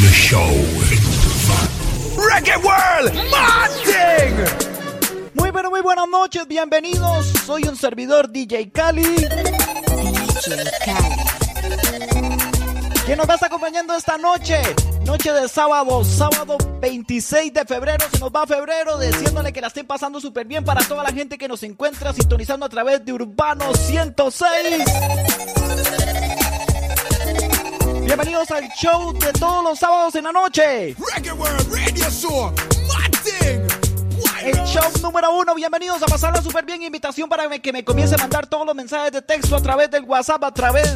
Radio Show. Reggae World Martin. Muy pero muy buenas noches, bienvenidos. Soy un servidor DJ Cali. DJ Cali. ¿Quién nos va a estar acompañando esta noche? Noche de sábado, sábado 26 de febrero. Se nos va a febrero diciéndole que la estén pasando súper bien para toda la gente que nos encuentra sintonizando a través de Urbano 106. Bienvenidos al show de todos los sábados en la noche. Reggae World Radio Show Martin. El show número uno, bienvenidos a pasarla súper bien. Invitación para que me comience a mandar todos los mensajes de texto a través del WhatsApp, a través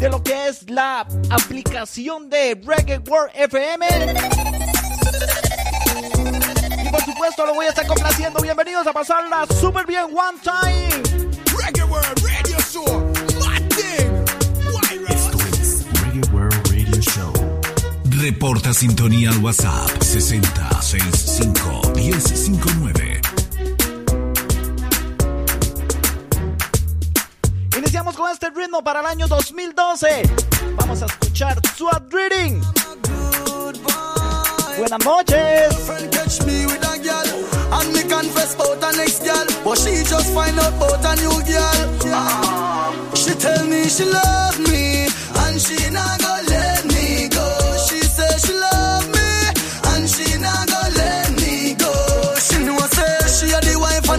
de lo que es la aplicación de Reggae World FM. Y por supuesto lo voy a estar complaciendo. Bienvenidos a pasarla súper bien one time. Reggae World Radio Show Reporta sintonía al WhatsApp 6065 1059. Iniciamos con este ritmo para el año 2012. Vamos a escuchar Swat Reading. Buenas noches. And me confess about next girl But she just find out about a new girl Ah. She tell me she love me And she not gonna let me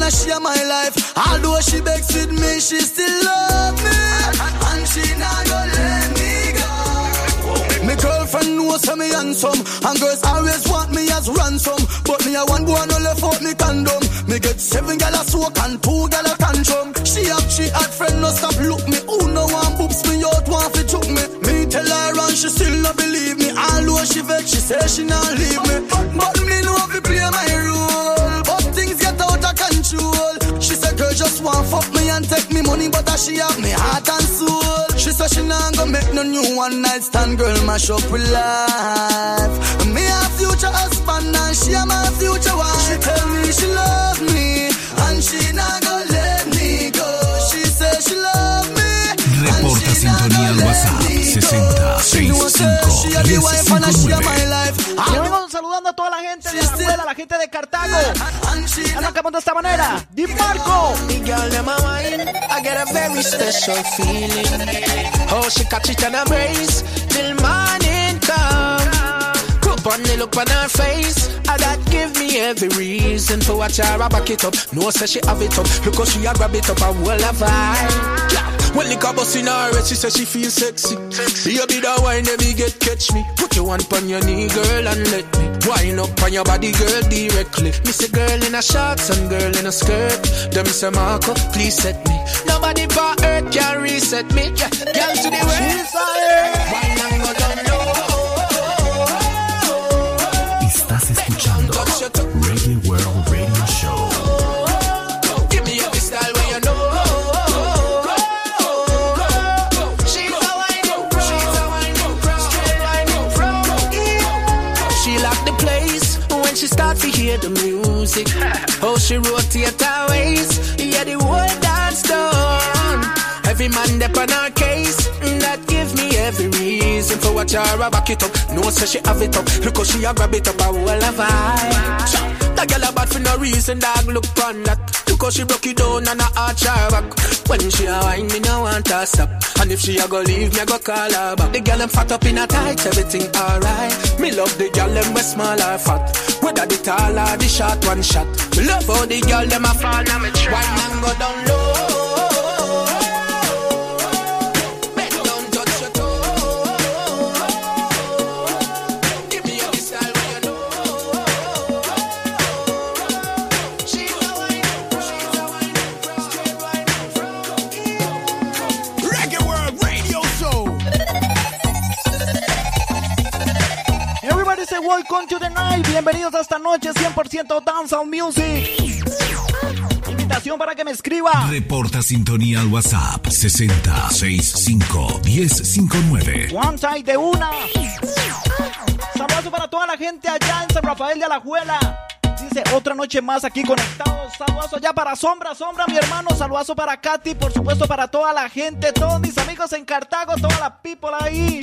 the wife and a she a my life. Although she begs with me she still love me. And she not gonna let me go. Me girlfriend knows say me handsome. And girls always want me as ransom. But me a one boy no left out me condom. Me get seven gal a soak and two gal a tantrum. She have she had friend no stop look me. Who no want boobs me out want fi choke me? Me tell her and she still not believe me. Although she vex she say she not leave me. But me know fi play my role money But she have me heart and soul. She said she not gonna make no new one night stand Girl mash up with life. Me a future husband and she a my future wife. She tell me she love me And she not gonna let me go. She say she love sintonía al WhatsApp let me go. She know say she a the wife and she a my 6065 life Y vengo saludando a toda la gente de la abuela, la gente de Cartago. Arrancamos de esta manera. Di Marco. Me girl, them a wine. I get a very special feeling. Oh, she catch it and embrace till morning come. On the look on her face. And that give me every reason for watch her a back it up. No, say she have it up. Look how she a grab it up and well a vibe. Yeah. Well, lick a bus in her head, she say she feel sexy. You be the wine, let me get catch me. Put your hand on your knee, girl, and let me wind up on your body, girl, directly. Miss a girl in a shorts and girl in a skirt. Them say Marco, please set me. Nobody but earth can reset me. Yeah. Girl to the. Wine the music. Oh, she rotate her waist. Yeah, the whole dance done. Every man dep on her case. Mm, that give me every reason for watch her a back it up. No, say she have it up. Look how she a grab it up. A whole of vibe. That girl a bad for no reason, dog. Look on that. Look she broke it down and a arch her back. When she a wine, me no want her stop. And if she a go leave, me a go call her back. The girl them fat up in a tight, everything alright. Me love the girl them we small or fat. Whether the tall or the short one shot. Love how the girl them a fall now me try. Wine and go down low. Welcome to the night. Bienvenidos a esta noche 100% Dancehall Music. Invitación para que me escriba. Reporta sintonía al WhatsApp 6065 1059. One time de una. Saludos para toda la gente allá en San Rafael de Alajuela. Dice otra noche más aquí conectados. Saludazo allá para Sombra, Sombra, mi hermano. Saludazo para Katy, por supuesto para toda la gente, todos mis amigos en Cartago, toda la people ahí.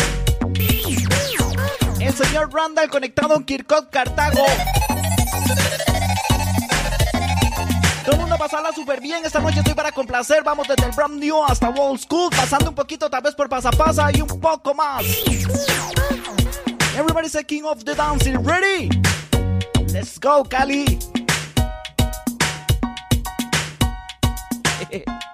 El señor Randall conectado en Kirkot, Cartago. Todo el mundo pasarla súper bien. Esta noche estoy para complacer. Vamos desde el brand new hasta Wall School, pasando un poquito tal vez por pasapasa y un poco más. Everybody's a king of the dancing. Ready? Let's go, Cali.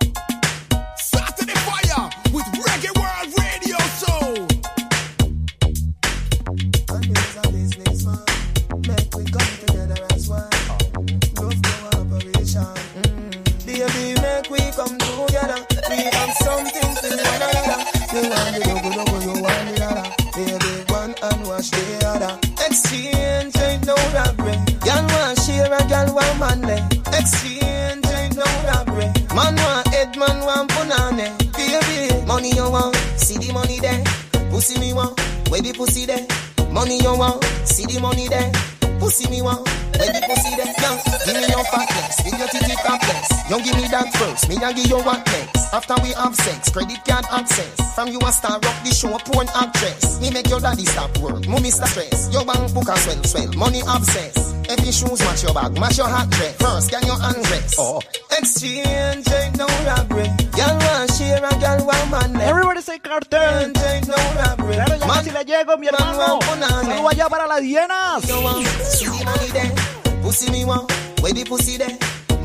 something to one another. You want the double, double, you want the other. Baby, one and wash the other. Exchange ain't no robbery. Girl want share a girl want manly. Exchange ain't no robbery. Man want head, man want punani. Baby, money you want, see the money there. Pussy me want, where the pussy there. Money you want, see the money there. Pussy me want, where the pussy there. Yo, give me your fatness, with your titty topless. Yo, give me that first, me I give you what next. After we have sex, credit card access. From you a star rock the show, porn actress. Me make your daddy stop work, mommy stop stress. Your bank book a swell, swell, money obsess. Every shoes match your bag, match your hat dress. First, can you undress? Oh. Exchange ain't no robbery. Girl want share a girl want man. Everybody say cartel. Exchange no robbery. Claro, ya casi le llego, mi hermano. Saludo allá para las hienas. you want, see money there. Pussy me want, where the pussy there.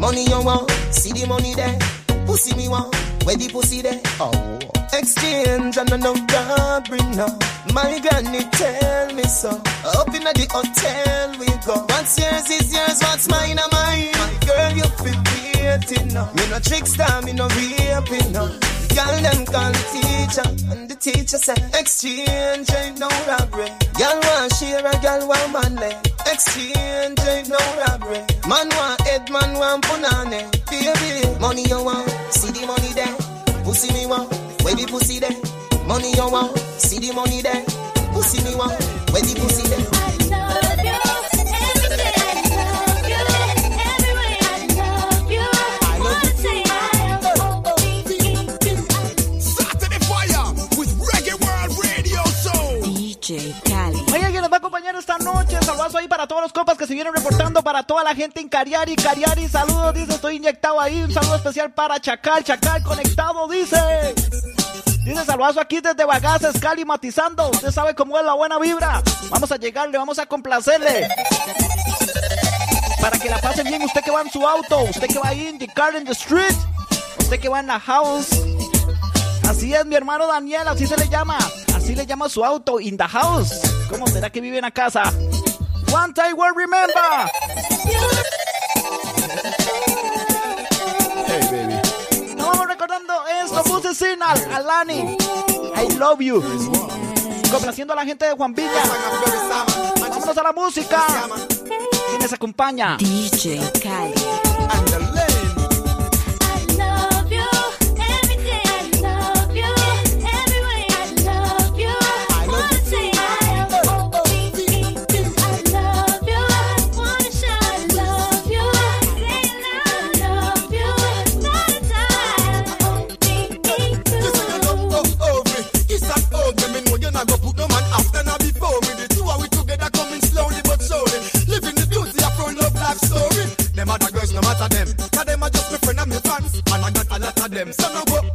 Money you want, see the money there. Pussy me want, where the pussy there. Oh. Exchange and no robbery now. My granny tell me so. Up in the hotel we go. What's yours is yours, what's mine are mine. My girl, you feel waiting now. Me no trickster, me no raping now. Girl, them call the teacher, and the teacher say exchange ain't no robbery. Girl want share a girl want manly. Exchange ain't no robbery. Man want head, man want punani. Baby, money you want, see the money there. Pussy me want, where the pussy there. Money you want, see the money there. Pussy me want, where the pussy there. Saturday fire with Reggae World Radio Show. DJ Cali. Hay alguien nos va a acompañar esta noche. Saludazo ahí para todos los compas que se vienen reportando, para toda la gente en Cariari. Cariari, saludos, dice, estoy inyectado ahí. Un saludo especial para Chacal, Chacal conectado, dice. Dice saludazo aquí desde Bagaces, Cali, matizando. Usted sabe cómo es la buena vibra. Vamos a llegarle, vamos a complacerle. Para que la pasen bien, usted que va en su auto, usted que va ahí en the car in the street, usted que va en la house. Así es, mi hermano Daniel, así se le llama. Así le llama su auto, in the house. ¿Cómo será que vive en la casa? One time will remember. Esto, puse al Alani. I love you. Complaciendo a la gente de Juan Villa. Vámonos a la música. ¿Quién les acompaña? DJ Cali. of them. Now them are just my friend and my fans, and I got a lot of them. So now go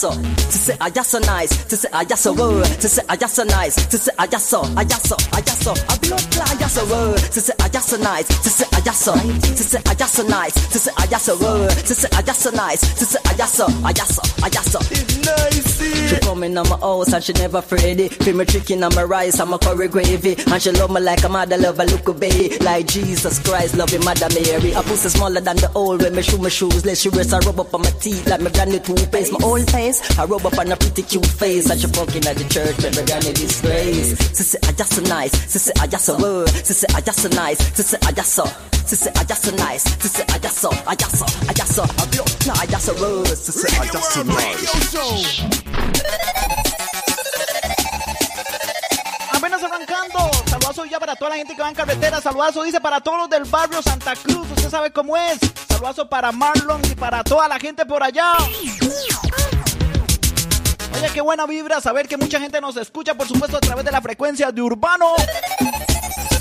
ayaso, to say ayaso nice, to say ayaso woo, to say ayaso nice, to say ayaso, ayaso, ayaso, I blow ayaso woo, to say ayaso nice, to say ayaso, to say ayaso nice, to say ayaso woo, to say ayaso nice, to say ayaso, ayaso, ayaso. Nice. She coming on my house and she never afraid it. Feel me chicken on my rice and my curry gravy. And she love me like a mother love a little baby. Like Jesus Christ, loving Mother Mary. A pussy smaller than the old when me shoe my shoes. Let she rest, I rub up on my teeth like my granny toothpaste. My old face, I rub up on a pretty cute face. And she fucking at the church when my granny disgrace. Sissy, I just so nice. Sissy, I just so word. Sissy, I just so nice. Sissy, I just so. Sissy, I just so nice. World nice. Apenas arrancando. Saludazo ya para toda la gente que va en carretera. Saludazo dice para todos los del barrio Santa Cruz. Usted sabe cómo es. Saludazo para Marlon y para toda la gente por allá. Oye, qué buena vibra saber que mucha gente nos escucha, por supuesto, a través de la frecuencia de Urbano.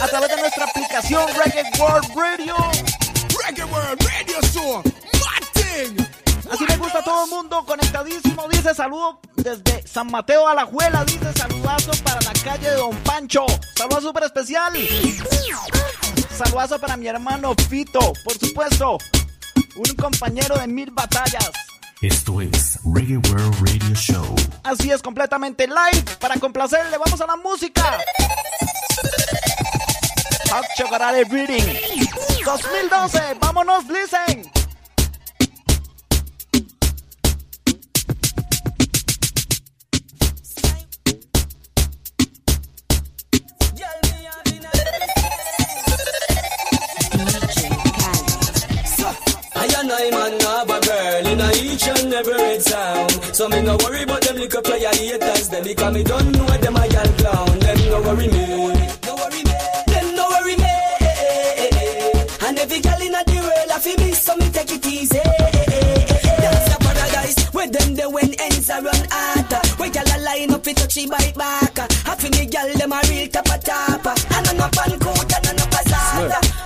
A través de nuestra aplicación Reggae World Radio. Reggae World Radio Show. Así me gusta a todo el mundo, conectadísimo. Dice saludo desde San Mateo a la Juela. Dice saludazo para la calle de Don Pancho. Saludo súper especial. Saludazo para mi hermano Fito, por supuesto. Un compañero de mil batallas. Esto es Reggae World Radio Show. Así es, completamente live. Para complacerle, vamos a la música. Chocolate Reading 2012. Vámonos, listen. I man have a girl in each and every town. So me no worry about them little player haters. Them because me don't know them a gal clown. Them no worry me. She bite back. Half in the gal, them a real tapa tapa. And I'm a pan coat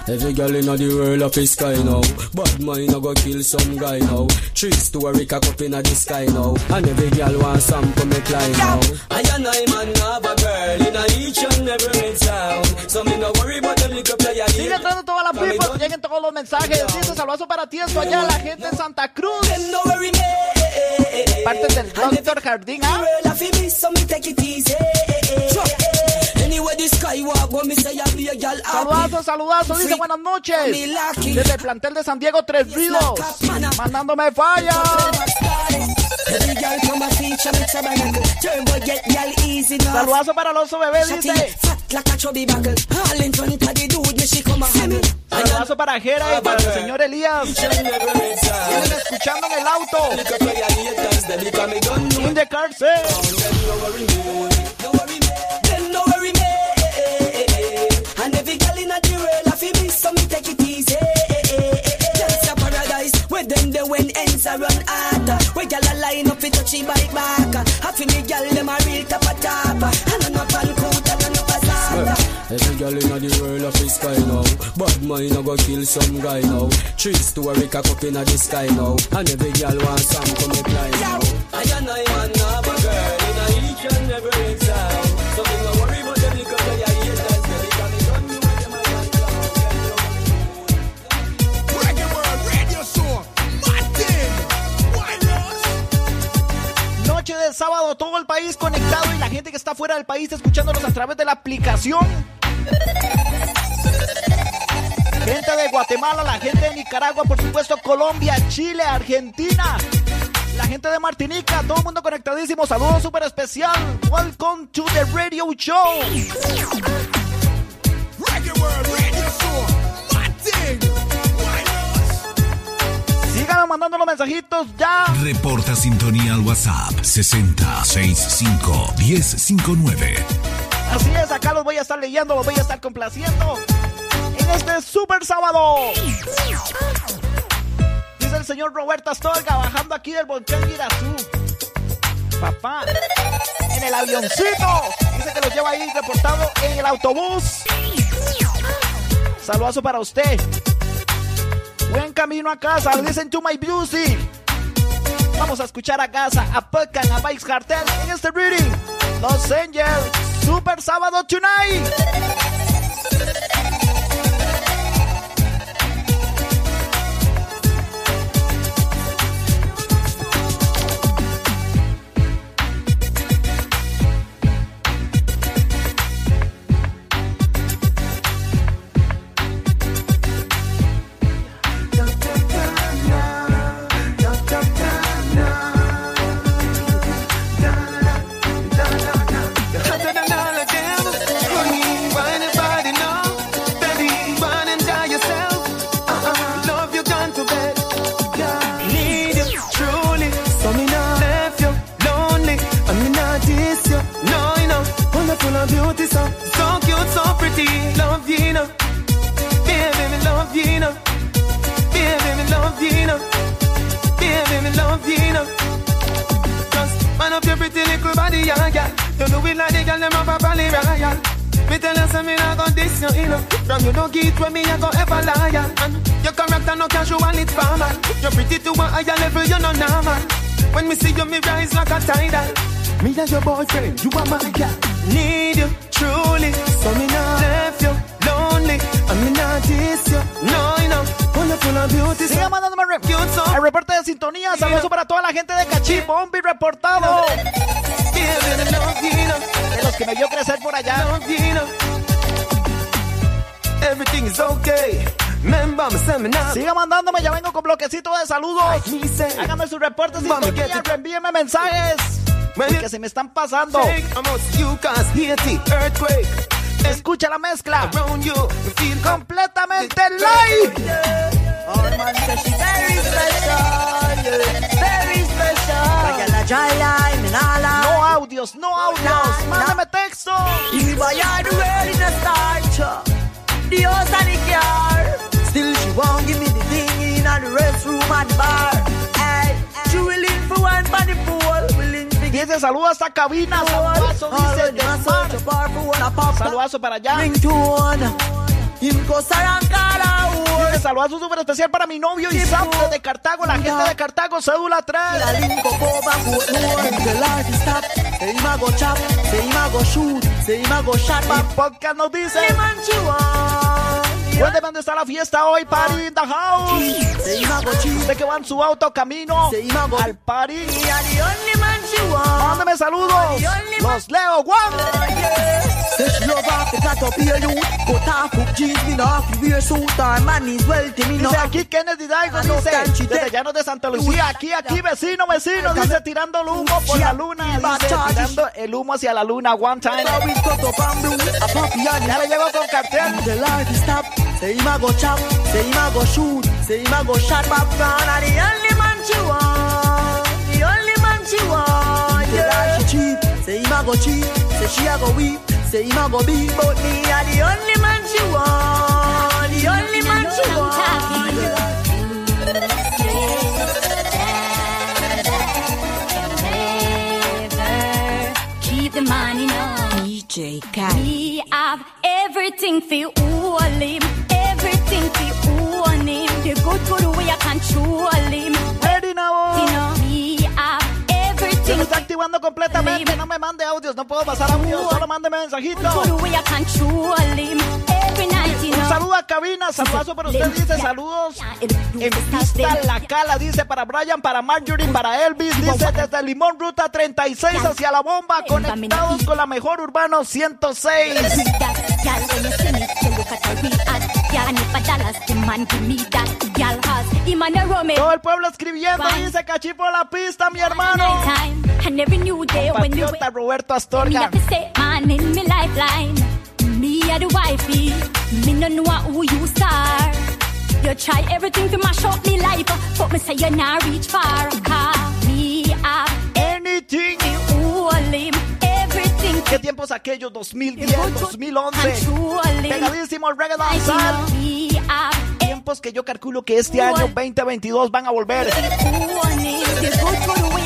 Every girl in the world of his sky now. Bad mind a go kill some guy now. Three story cock up in the sky now. And every girl want some to make line now. I and I man have a girl in a each and every town. So me no worry about them little player Sigue entrando todas las people, lleguen todos los mensajes. Dice saludazo para ti, esto allá, la gente en Santa Cruz. Them no worry me. Parte del Doctor Jardín, ¿ah? Say. Saludazo, saludazo, dice buenas noches. Desde el plantel de San Diego, Tres Ríos. Mandándome falla. Saludazo para el oso bebé, dice. Saludazo para Jera y para el señor Elías. Escuchando en el auto. In the car set. Girl the world, I feel me, so me take it easy. That's a paradise where them the when ends are run out. Where girl a line up it touchy bike back. I feel me them a real top a top. I'm up on coat and I'm up a salt. Every girl in the world of his sky now. Bad mind a go kill some guy now. Three story cock up in the sky now. And every girl want some make line now. I and I man have a girl in a each and every sábado, todo el país conectado y la gente que está fuera del país escuchándonos a través de la aplicación. Gente de Guatemala, la gente de Nicaragua, por supuesto, Colombia, Chile, Argentina. La gente de Martinica, todo el mundo conectadísimo. Saludos súper especial. Welcome to the Radio Show. Mandando los mensajitos ya. Reporta sintonía al WhatsApp 6065 1059. Así es, acá los voy a estar leyendo, los voy a estar complaciendo en este super sábado. Dice el señor Roberto Astorga bajando aquí del volcán Irazú. Papá, en el avioncito. Dice que lo lleva ahí reportado en el autobús. Saludazo para usted. Buen camino a casa. Listen to my music. Vamos a escuchar a Gaza, a Puckan, a Bikes Cartel en este reading. Los Angels, Super Sábado Tonight. Tell you something, I got this, you you know. From you no get when me, I go ever liar. And your character no casual, it's formal. You're pretty to a higher level, you're not normal. When me see you, me rise like a tidal. Me and your boyfriend, you are my girl. Need you, truly. So me not left you lonely. And me not diss you. No, you know. Siga mandándome re- Cute, so el reporte de sintonía. Saludos para toda la gente de Cachí, Bombi reportado. Los que me vio crecer por allá. seminar. Siga mandándome, ya vengo con bloquecito de saludos. Hágame sus reportes get it. reenvíeme mensajes. Que se me están pasando. Escucha la mezcla. Around you, we feel come. Completamente live. Very special, very special. A. No audios, no audios. Mándame texto. The world in a starch, the house and the car. Still she won't give me the thing in the restroom and the bar. Hey, she willing for one for the pool, willing to give Dice saludos hasta cabina. Saludazo, dice del mar. Saludazo para allá. Dice saludazo súper especial para mi novio Isam de Cartago. La gente de Cartago, cédula 3. La link up over foot more. The light is stop. Say him a go chop. Say him a go shoot. Say him a go shot back. Podcast nos dice. ¿Dónde dónde está la fiesta hoy? Party in the house. A. Usted que va en su auto camino a al party. Me a the only man she want. Mándame saludos. Los leo, Juan. Say she love off the cat up here you. Cut off hook jeans me no to wear suit. Our man is wealthy me no Dice aquí Kennedy Daigo, Ah, dice, desde Llanos de Santa Lucía, aquí, aquí, vecino, vecino, dice, tirando el humo por la luna, dice, tirando el humo hacia la luna, one time. Ya le llegó con cartel. The light is stop. Say him go chop. Say him go shoot. Say him go shot back down. And the only man she want. Say him a go cheat. Say she a go weep. Say him a go beat. But me a the only man she want. The only man she want. Keep the money now. DJ Cat. Me have everything for all him. Everything for all him. The good good way I control him. Ready now. You know, está activando completamente, no me mande audios, no puedo pasar audios, solo mándeme mensajitos. Un saludo a cabina, saludazo para usted, dice saludos. En pista la cala, dice para Brian, para Marjorie, para Elvis, dice desde Limón Ruta 36 hacia la bomba, conectados con la mejor urbano 106. Todo el pueblo escribiendo, dice Cachipo la pista, mi hermano. time. And every new day when we Patriota Roberto Astorga. have to say, man, in me lifeline. Me a the wifey. Me no know who you are. You try everything to mash up me life, but me say you not reach far. Cause me have Anything. ¿Qué tiempos aquellos? 2010, 2011. Control him. Pegadísimo el reggae danzal. Tiempos que yo calculo que este año 2022 van a volver.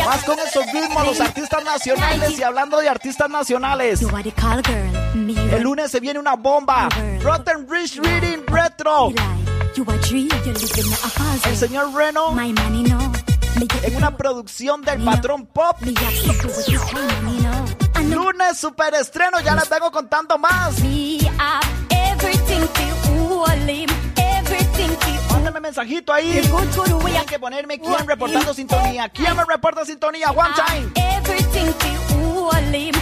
Más con esos ritmos, los artistas nacionales. Y hablando de artistas nacionales, el lunes se viene una bomba. Rotten Rich Reading Retro. El señor Reno en una producción del patrón pop. Lunes super estreno, ya les vengo contando más. Mándame mensajito ahí. Tienen que ponerme quién reportando sintonía. ¿Quién me reporta sintonía? One time. Everything to all him,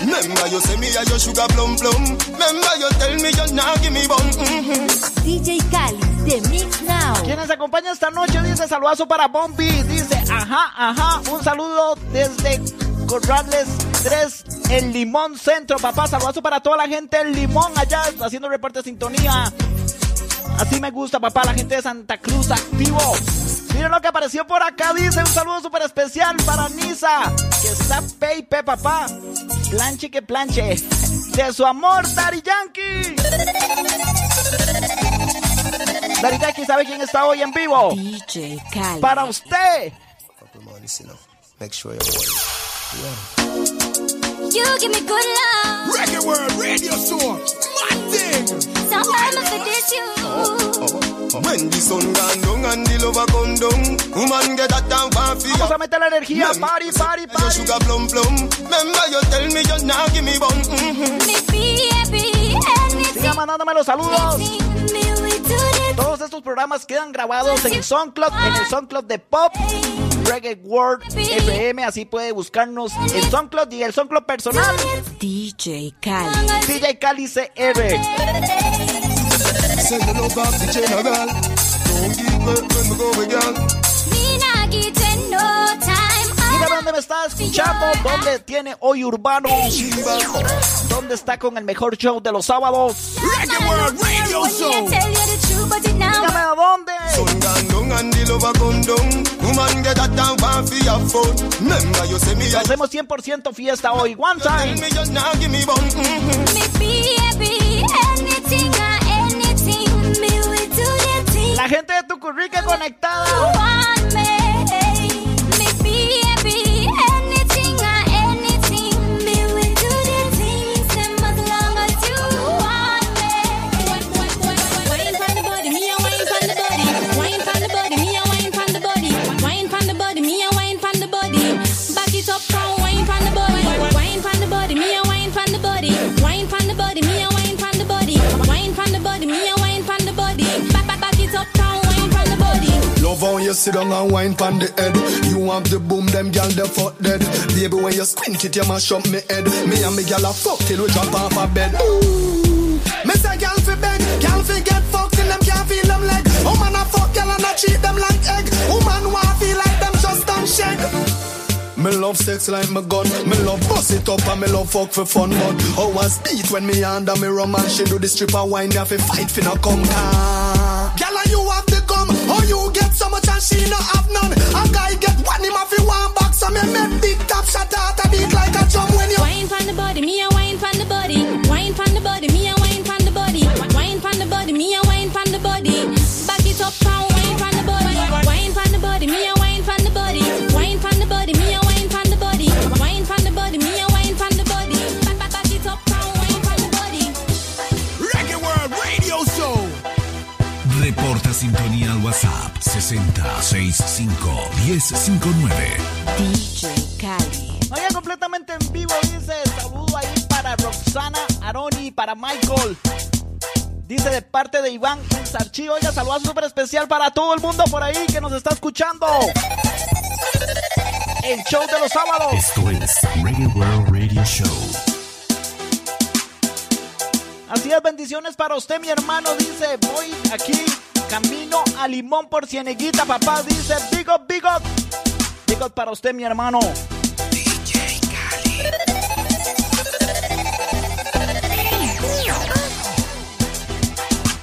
Remember you say me a your sugar plum plum. Remember you tell me you not give me bun. Mm-hmm. DJ Cali, The Mix Now. Quienes acompañan esta noche dice saludazo para Bombi. Dice, ajá, ajá. Un saludo desde Corrales 3 en Limón Centro, papá. Saludazo para toda la gente en Limón allá haciendo reporte de sintonía. Así me gusta, papá, la gente de Santa Cruz activo. Miren lo que apareció por acá, dice un saludo súper especial para Nisa, que está Pepe, papá. Planche que planche. De su amor, Daddy Yankee. Daddy Yankee, ¿sabe quién está hoy en vivo? DJ Cali. Para usted. Make sure you You give me good love. Reggae World Radio Show. My thing. Sometimes I forget you. When the sun gone down and the lover come down, woman get that down for fi Vamos a meter la energía. Party, party, Your party. sugar plum plum. Remember you tell me you not give me bun. Mm-hmm. Me baby, anything. Siga mandándome los saludos. Todos estos programas quedan grabados en SoundCloud, en el SoundCloud de Pop, Reggae World FM. Así puede buscarnos en SoundCloud y el SoundCloud personal. DJ Cali. DJ Cali CR. Say you love off the general. Don't give up when we go again. Me not get no time. Dígame dónde me está escuchando, dónde tiene hoy Urbano, dónde está con el mejor show de los sábados. Reggae World Radio Show. Dígame a dónde. Hacemos 100% fiesta hoy. One time. La gente de Tucurrique conectada. Love how you sit down and wine pon the head. You have the boom, them gal the fuck dead. Baby, when you squint it, you mash up me head. Me and me gal a fuck till we jump off a bed. Ooh, me say gal fi beg, gal fi get fucked till them can't feel them leg. Oh, Woman a fuck gal and a treat them like egg. Woman want feel like them just don't shake. Me love sex like my gun. Me love bust it up and me love fuck for fun. But how was beat when me under me rum and she do the stripper wine? They have to fight no come car. You get so much and she no have none. A guy get one him off one box. So me make big top shot out a beat like a drum when you. Wine from the body, me a wine from the body. Wine from the body, me a wine from the body. Wine from the body, me a wine from the body. Back it up, come wine from the body. Wine from the body, me a wine from the body. Wine from the body, me a wine from the body. Wine from the body, me a wine from the body. Back back back it up, come wine from the body. Reggae World Radio Show. Reporta sintonía al WhatsApp 6065 1059. DJ Cali. Oiga, completamente en vivo, dice. Saludo ahí para Roxana Aroni, para Michael. Dice de parte de Iván en Sarchi. Oiga, saludo súper especial para todo el mundo por ahí que nos está escuchando. El show de los sábados. Esto es Reggae World Radio Show. Así es, bendiciones para usted, mi hermano. Dice, voy aquí, camino a Limón por Cieneguita, papá. Dice, big up, big up. Big up para usted, mi hermano.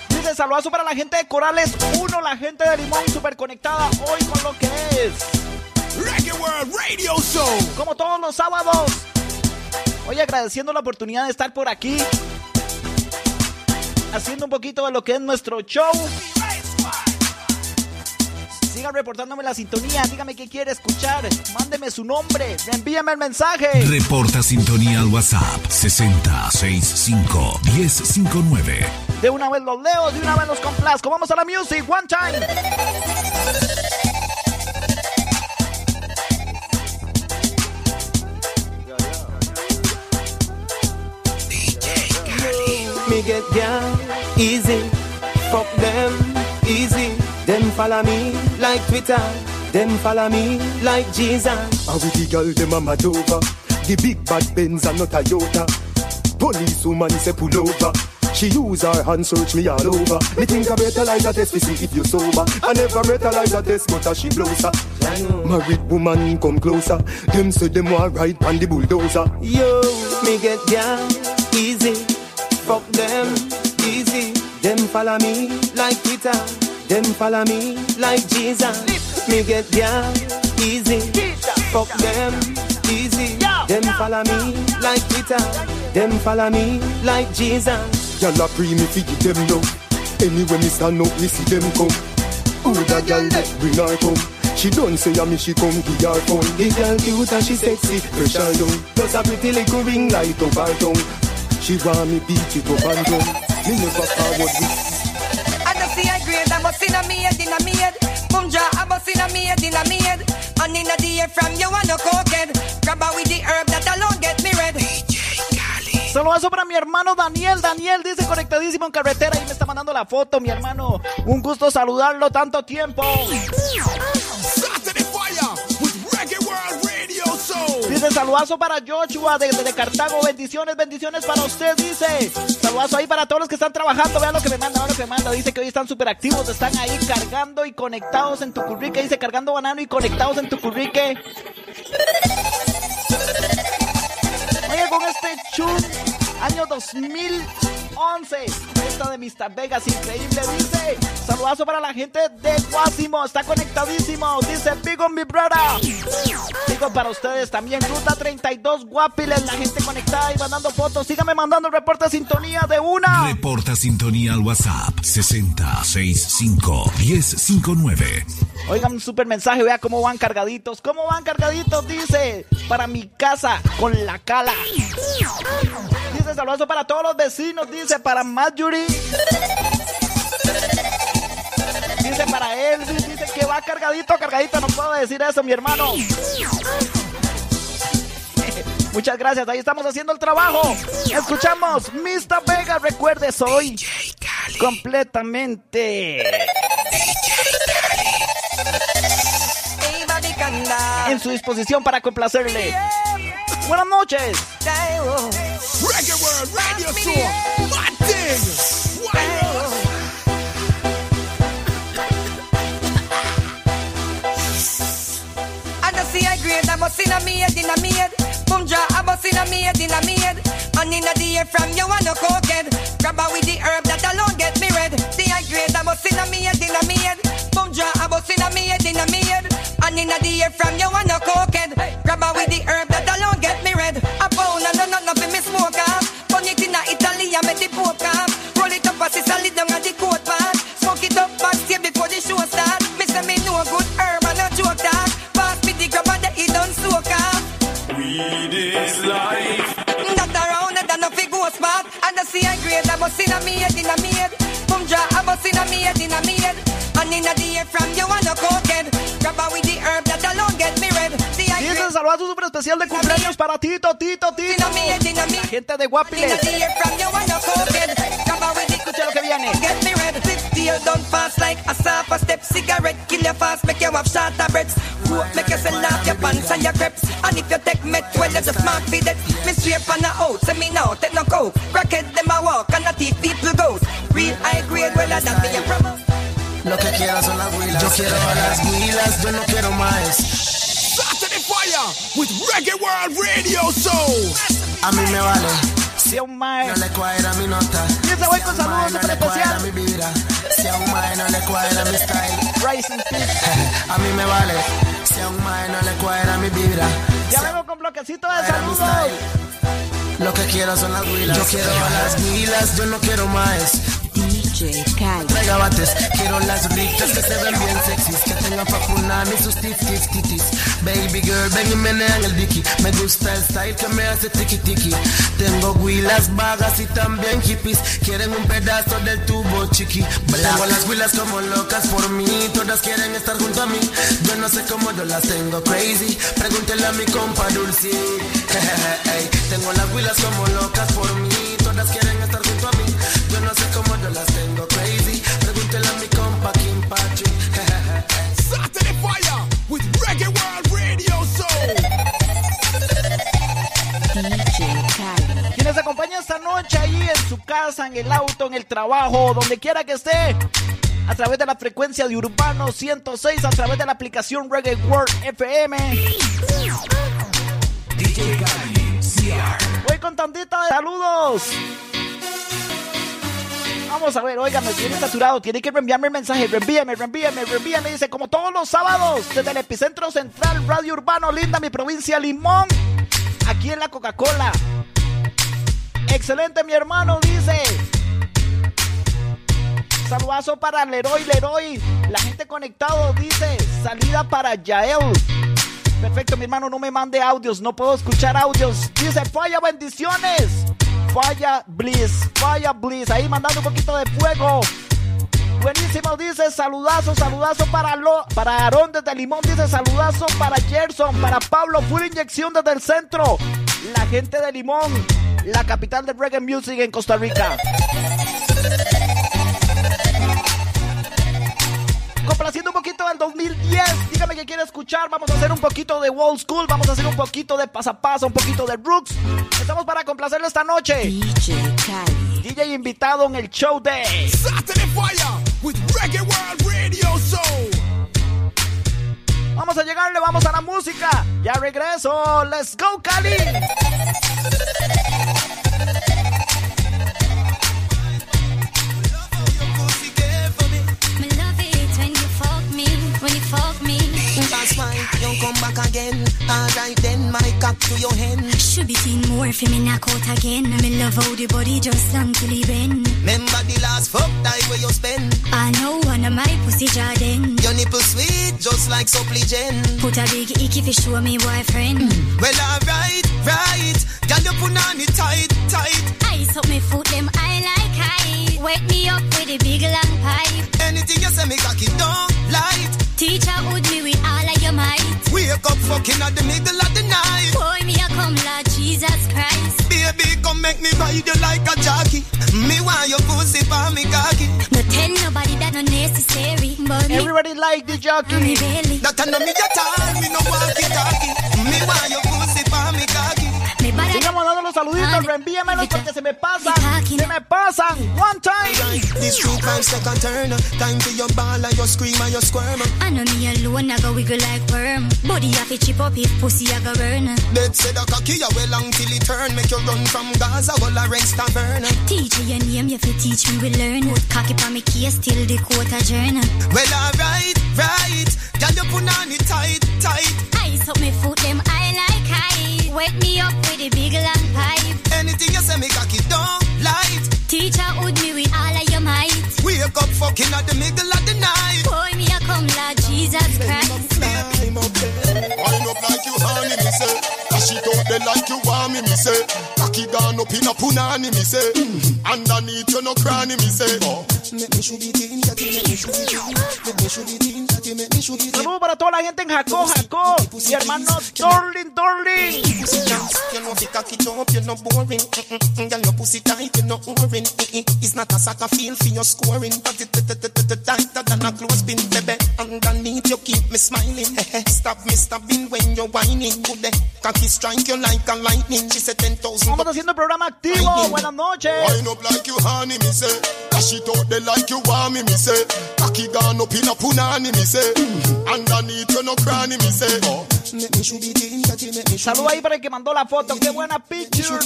Dice, saludazo para la gente de Corales 1, la gente de Limón, súper conectada hoy con lo que es Reggae World Radio Show. Como todos los sábados. Hoy agradeciendo la oportunidad de estar por aquí. Haciendo un poquito de lo que es nuestro show. Sigan reportándome la sintonía, dígame qué quiere escuchar, mándeme su nombre, envíeme el mensaje. Reporta sintonía al WhatsApp 6065 1059. De una vez los leo, de una vez los complazco. Vamos a la music, one time. Me get down. Easy, fuck them. Easy. Them follow me like Twitter, them follow me like Jesus. And with the girl them a mad over. The big bad Benz and not a Toyota. Police woman say pull over. She use her hand search me all over. Me think I better like that test to see if you sober. I never better like that test but as she blows her. Married woman come closer. Them say them want ride on the bulldozer. Yo, me get down. Easy, fuck them easy. Them follow me like Peter. them follow me like Jesus. Me get down easy, fuck them easy. Them follow me like Peter. them follow me like Jesus. Y'all a pre me fi give them love Anyway me stand up me see them come Who that girl that bring her come She don't say a me she come give her phone The girl cute and she sexy, Pressure down plus a pretty little ring light up her tongue. She want me beat it up and down Me never forward with I don't see a grade, I must in a me head, in a me head. Boom ja, I must in a me head, in a me head. And in a the air from you and no cokehead. Grab her with the herb that alone get me red. Saludazo para mi hermano Daniel. Daniel dice conectadísimo en carretera y me está mandando la foto, mi hermano. Un gusto saludarlo tanto tiempo. Dice saludazo para Joshua desde de Cartago. Bendiciones, bendiciones para usted, dice. Saludazo ahí para todos los que están trabajando. Vean lo que me manda, vean lo que me manda. Dice que hoy están súper activos. Están ahí cargando y conectados en tu currique. Dice cargando banano y conectados en tu currique. Oye, con este chun, año 2011. Esta de Mr. Vegas, increíble. Dice, saludazo para la gente de Guasimo. Está conectadísimo. Dice, Big on mi brother. Digo para ustedes también, Ruta 32 Guapiles. La gente conectada y mandando fotos. Síganme mandando el reporte de sintonía de una. Reporta sintonía al WhatsApp 6065 1059. Oigan un super mensaje, vea cómo van cargaditos. ¿Cómo van cargaditos? Dice, para mi casa con la cala. Dice, saludazo para todos los vecinos. Dice, para Marjorie. Dice para él, dice que va cargadito, cargadito. No puedo decir eso, mi hermano. Muchas gracias, ahí estamos haciendo el trabajo. Escuchamos Mr. Vega, recuerde, soy completamente en su disposición para complacerle. Buenas noches. Reggae World Radio Show. Martin. Wild. I don't see a grade, I must in a head, in a head. Boom ja, I must in a head, in a head. And in a the air from you and no cokehead. Grab her with the herb that alone get me red. See a grade, I must in a head, in a head. Boom ja, I must in a head, in a head. And in the air from you and no cokehead. Grab her with the herb that alone get me red. A pound and no nothing me smoke off. Burn it in a Italy and make the poke off. Roll it up as it's a lid down at the coat part. Smoke it up backstage before the show start. Me say me a good herb and a joke talk. Pass me the grab and the it done soak off. Weed is life. Not around it and no fi go spot. And I see a grade, I must in a me head, in a me head. Boom ja, I must in a me head, in a me head. And in a the air from you and no cokehead. Dice saludazo súper especial de cumpleaños para Tito, Tito, Tito. La gente de Guapiles. Escucha lo que viene. deal don't like a step cigarette. Kill your fast, make make you sell off your pants and your crepes. And if you take well. Me straight on the out, me now, take no coke. Crackhead, them a walk, and the people goes. Real high grade, well. Lo que quiero son las huilas. Yo quiero a las huilas, yo no quiero más. Saturday Fire with Reggae World Radio Show. A mí me vale. Si a un mae. No le cuadra mi nota. Y ese güey con a saludos no super especial. mi vibra. Si a un mae no le cuadra mi style. Peace. A mí me vale. Si a un mae no le cuadra mi vibra. Ya vengo con bloquecito de saludos. Lo que quiero son las huilas. Yo quiero las huilas, yo no quiero más. DJ. Megabates, quiero las ricas que se ven bien sexys, que tengan papunani y sus tif tif titis. Baby girl, ven y menean el dicky. Me gusta el style que me hace tiki tiki. Tengo huilas vagas y también hippies. Quieren un pedazo del tubo chiqui. Tengo las huilas como locas por mí. Todas quieren estar junto a mí. Yo no sé cómo yo las tengo crazy. Pregúntele a mi compa Dulce. Tengo las huilas como locas por mí. Cali. Quienes acompañan esta noche ahí en su casa, en el auto, en el trabajo, donde quiera que esté. A través de la frecuencia de Urbano 106, a través de la aplicación Reggae World FM. DJ Cali, CR. Voy con tantita de saludos. Vamos a ver, oiga, me tiene saturado. Tiene que reenviarme el mensaje. Reenvíeme, reenvíeme, reenvíeme. Dice, como todos los sábados, desde el epicentro central, Radio Urbano, linda mi provincia, Limón. Aquí en la Coca-Cola. Excelente, mi hermano, dice. Saludazo para Leroy, Leroy. La gente conectado dice, salida para Yael. Perfecto, mi hermano, no me mande audios, no puedo escuchar audios. Dice, falla bendiciones. Falla Bliss, falla Bliss. Ahí mandando un poquito de fuego. Buenísimo, dice saludazo, saludazo para lo, para Aarón desde Limón, dice saludazo para Gerson, para Pablo, full inyección desde el centro. La gente de Limón, la capital del reggae music en Costa Rica. Complaciendo un poquito del 2010. Dígame que quiere escuchar. Vamos a hacer un poquito de old school. Vamos a hacer un poquito de pasapasa, un poquito de rooks. Estamos para complacerle esta noche. DJ Cali. DJ invitado en el show de Saturday Fire with Reggae World Radio Soul. Vamos a llegarle, vamos a la música. Ya regreso. Let's go, Cali. Why you come back again. Alright then, my cock to your hand. Should be seen more for me knock out again. I me love how the body just long till he bend. Remember the last fuck time where you spend. I know one of my pussy Jordan. Your nipple sweet, just like supple Suppligen. Put a big icky fi show me boyfriend. Mm. Well, alright, right. Girl, you put on it tight, tight. Ice up me foot, them I like high. Wake me up with a big long pipe. Anything you say, me cocky don't light. Teacher would me with all of your might. Wake up fucking at the middle of the night. Boy, me a come Lord Jesus Christ. Baby, come make me ride you like a jockey. Me want your pussy for me cocky. No tell nobody that no necessary. But me, Everybody like the me jockey. belly. That I know me your time, me no walkie talkie. Me want your pussy for me cocky. Me body Sigamos dando los saluditos, reenvíamelos porque se me pasan. Se me pasan. One time. This two times second turn. Time for your ball and your scream and your squirm. I know me alone, I go wiggle like worm. Body have to chip up if pussy I go burn. Dead said a cocky a well long till it turn. Make you run from Gaza, go la rest tavern. Teacher, your name, you fi teach me we learn. Put cocky pa me case till the court adjourn. Well, alright, right. Girl, you put on it tight, tight. Ice up me foot, them I like high. Wake me up with a big long pipe. Anything you say, me cocky don't light. Teacher would me with all of your might. Wake up fucking at the middle of the night. Boy, me a come Lord Jesus Christ. Climb up there. Wind up like you honey, me say. Dash it out there like you want me, me say. Cocky gone up in a punani, me say. Underneath you no cranny, me say. Oh. Make me should be teen, that you make me should be teen. Make me should be teen, that you make me should be teen. Saludos para toda la gente en Jacó, Jacó. Mi hermano Dorling, Dorling. Pussy dance, you know the cocky up, you're not boring. Girl, your pussy tight, you're not boring. It's not a soccer field for your scoring, but it tighter than a clothespin, baby. Underneath you keep me smiling. Stop me stopping when you're whining. Good day, cocky strike you like a lightning. She said ten thousand. Estamos haciendo el programa activo. Buenas noches. Wind up like you honey, me say. Dash it out there like you want me, me say. Cocky gone up in a punani, me say. Underneath you no cranny, me say. Saludos ahí para el que mandó la foto. Qué buena picture.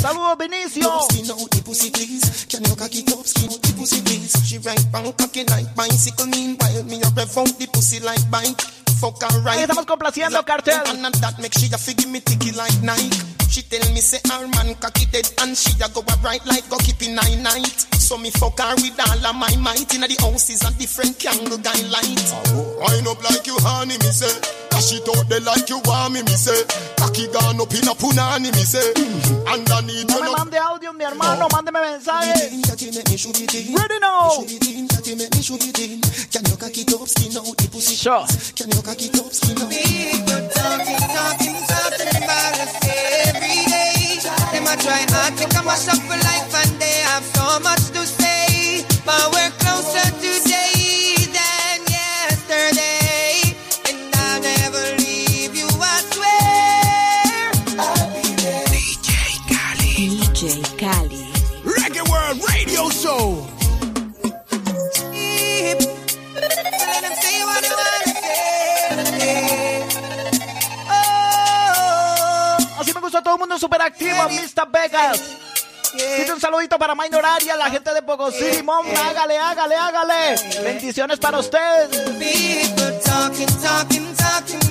Saludos, Vinicio. Skin out the pussy, please. Can you cocky top skin out the pussy, please? She right bang cocky like bicycle. Meanwhile, me a rev out the pussy like bike. Fuck her right. Ahí estamos complaciendo, cartel. And that make she a fi give me ticky like Nike. She tell me say her man cocky dead and she a go a bright like go keep in nine night. So me fuck her with all of my might. Inna the house is a different candle guy light. Oh. Wind up like you honey, me say. Dash it out there like you want me, me say. Cocky gone up in a punani, me say. Underneath No can you me know. mande audio, mi hermano, no. mándeme mensaje. Ready now. Sure. People talking, talking, talking about us every day. Them a try hard to come us up for life and they have so much to say. But we're closer today Todo el mundo súper activo, Mr. Vegas. Un saludito para Minor Area, la gente de Pocosí, Limón. Hágale, hágale, hágale. Bendiciones para ustedes. People talking, talking, talking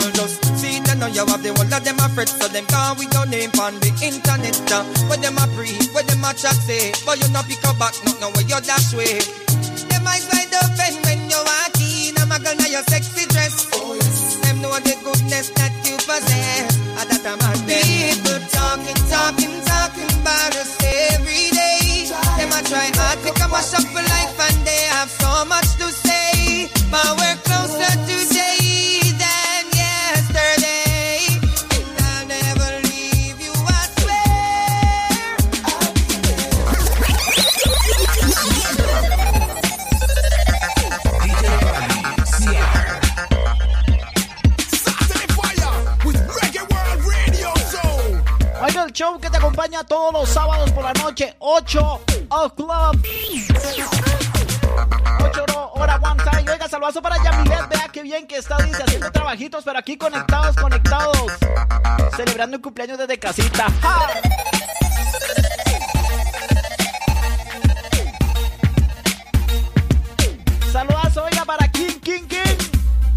girl just see them now you have the whole of them a fret. So them call with your name on the internet uh. Where them a pre, where them a chat say. But you not pick up back, not know where you dash way. Them eyes wide open when you walk in I'm a girl now your sexy dress. Oh, Them know the goodness that you possess. Ah, that I'm a People talking, talking, talking about us every day. Them a try hard to come us up for life And they have so much to say. But we're Show. Que te acompaña todos los sábados por la noche, 8 o'clock. 8 hora one time. Oiga, saludazo para Yamilet. Vea qué bien que está, dice, haciendo trabajitos, pero aquí conectados, conectados. Celebrando el cumpleaños desde casita. ¡Ja! Saludazo, oiga, para.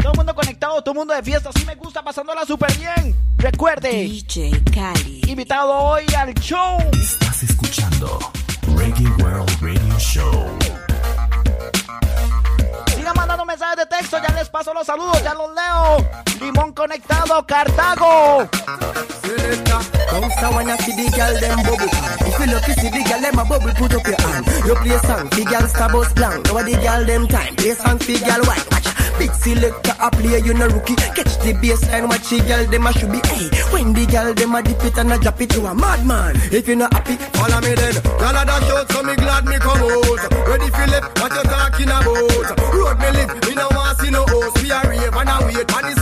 Todo el mundo conectado, todo el mundo de fiesta. Así me gusta, pasándola súper bien. Recuerde, DJ Cali. invitado hoy al show. Estás escuchando Reggae World Radio Show. Sigan mandando mensajes de texto, ya les paso los saludos, ya los leo. Limón conectado, Cartago. Come so when I see the girl them bubble If you look to see the girl them a bubble put up your hand. You play song the girl star bus blank. Now the girl them time play song the girl white. Watch. Big selector a play you no rookie. Catch the baseline watch the girl them a should be Hey. When the girl them a dip it and a drop it to a madman. If you not happy follow me then. Girl a dash out so me glad me come out. Ready Philip what you talking about? Road me live me no want see no host We a rave and a wait. And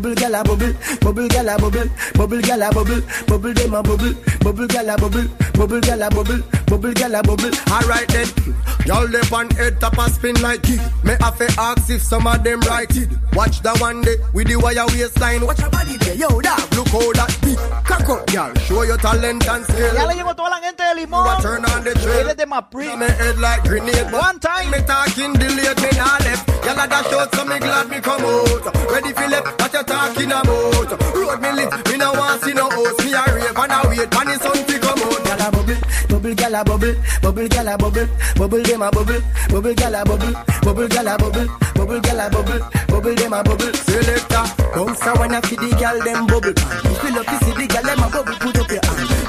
bubble bubble girl a bubble bubble girl a bubble bubble girl a bubble bubble them a bubble bubble girl a bubble bubble girl a bubble bubble girl a bubble. Alright then Y'all lip on head top a spin like it. Me have to ask if some of them right it. Watch the one day with the wire waistline. Watch your body there, yo dog Look how that big. Cock up, girl Show your talent and skill. Ya le llegó toda la gente de Limón. What turn on the trail. Eres de Mapri. Me head like grenade One time. Me talking delayed, me nah left. Y'all a dash out so me glad me come out. Ready Philip, what you talking about. Road me lit, me no want see no host Me a rave and a wait, man the sun to come out. Y'all a bubble, bubble gal a bubble Bubble gal a bubble, bubble them a bubble Bubble gal a bubble, bubble gal a bubble Bubble gal a bubble, bubble them a bubble. Selector, bounce a wanna see the gal them bubble. If you love to see the gal them a bubble Put up your hand,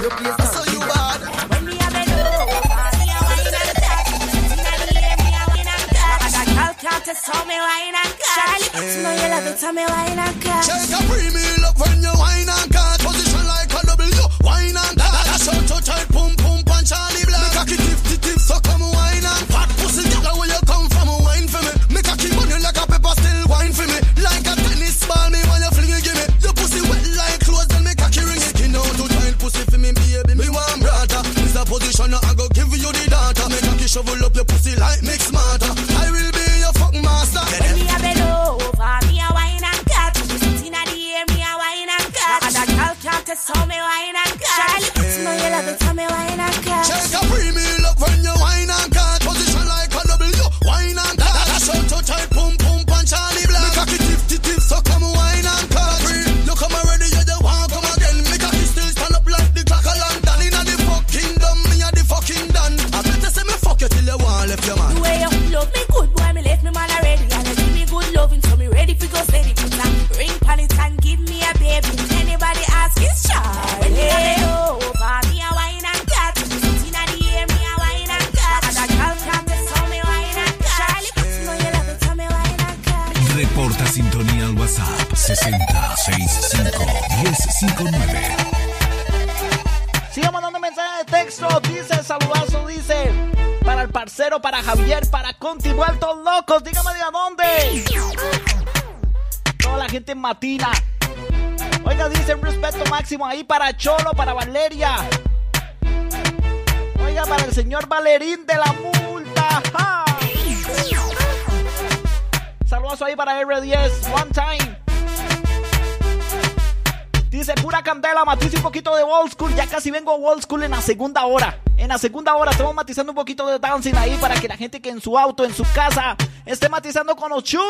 just. Charlie, you know you love it, tell me why cut. Check a premium up when you wine and cut. Position like a W, wine and cut. That's how to tight, pum pum, punch Charlie Black. Me cocky tip tip so come wine and cut. Pussy get where you come from, wine for me. Make a cocky money like a pepper, still wine for me. Like a tennis ball, me when you fling it, give me. Your pussy wet like clothes, then make a cocky ring it. You know to tight pussy for me, baby, me want brata. This a position, I go give you the data. Make a cocky shovel up your pussy like me told me why parcero, para Javier, para Conti, vueltos locos. Dígame de a dónde. Toda la gente en Matina. Oiga, dice un respeto máximo ahí para Cholo, para Valeria. Oiga, para el señor Valerín de la multa. ¡Ja! Saludazo ahí para R10. One time. Dice pura candela, matice un poquito de old school. Ya casi vengo old school en la segunda hora. En la segunda hora estamos matizando un poquito de dancing ahí para que la gente que en su auto, en su casa, esté matizando con los chung.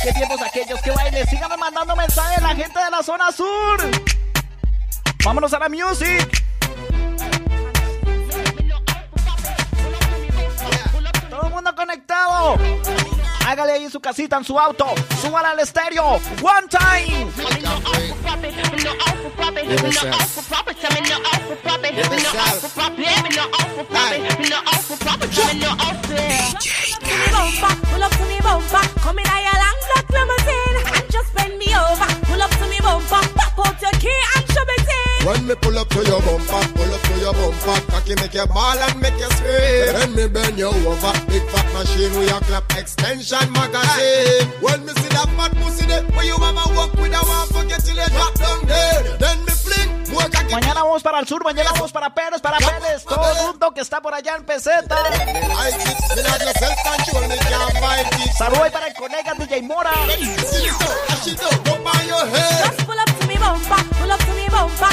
Qué tiempos aquellos, qué bailes. Síganme mandando mensajes la gente de la zona sur. Vámonos a la music. Todo el mundo conectado. Hágale ahí su casita, en su auto. Súbala al estéreo. One time. Me and just bend me over. Pull up to me bumper, pop out your key and it in. When me pull up to your bumper, pull up to your bumper, cocky make you ball and make you scream. When me bend you over, big fat machine with your clap extension magazine. When me see that fat pussy there, where you mama walk with a one forget till you drop down dead. Then me fling. Mañana vamos para el sur, mañana vamos para Pérez, para Pérez. Todo el mundo que está por allá en peseta. I sit, me not no self-control, me can't fight it. Saludos para el colega DJ Mora. She don't go by your head. Just pull up to me bumper, pull up to me bumper,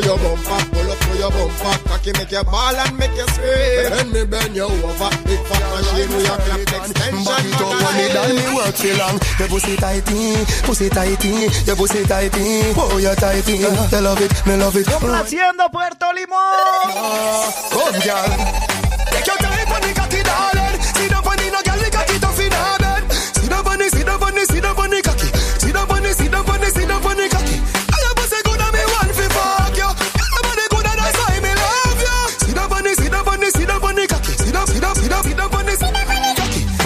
to your bumper, pull up to your bumper, cocky make you ball and make you scream. When me bend you over, big fat machine with your clap extension. Back it up when me done me work so long. Your pussy tighty, pussy tighty Your pussy tighty, oh you tighty. Uh-huh. You love it, me love it. Complaciendo Puerto Limón. Ah, come girl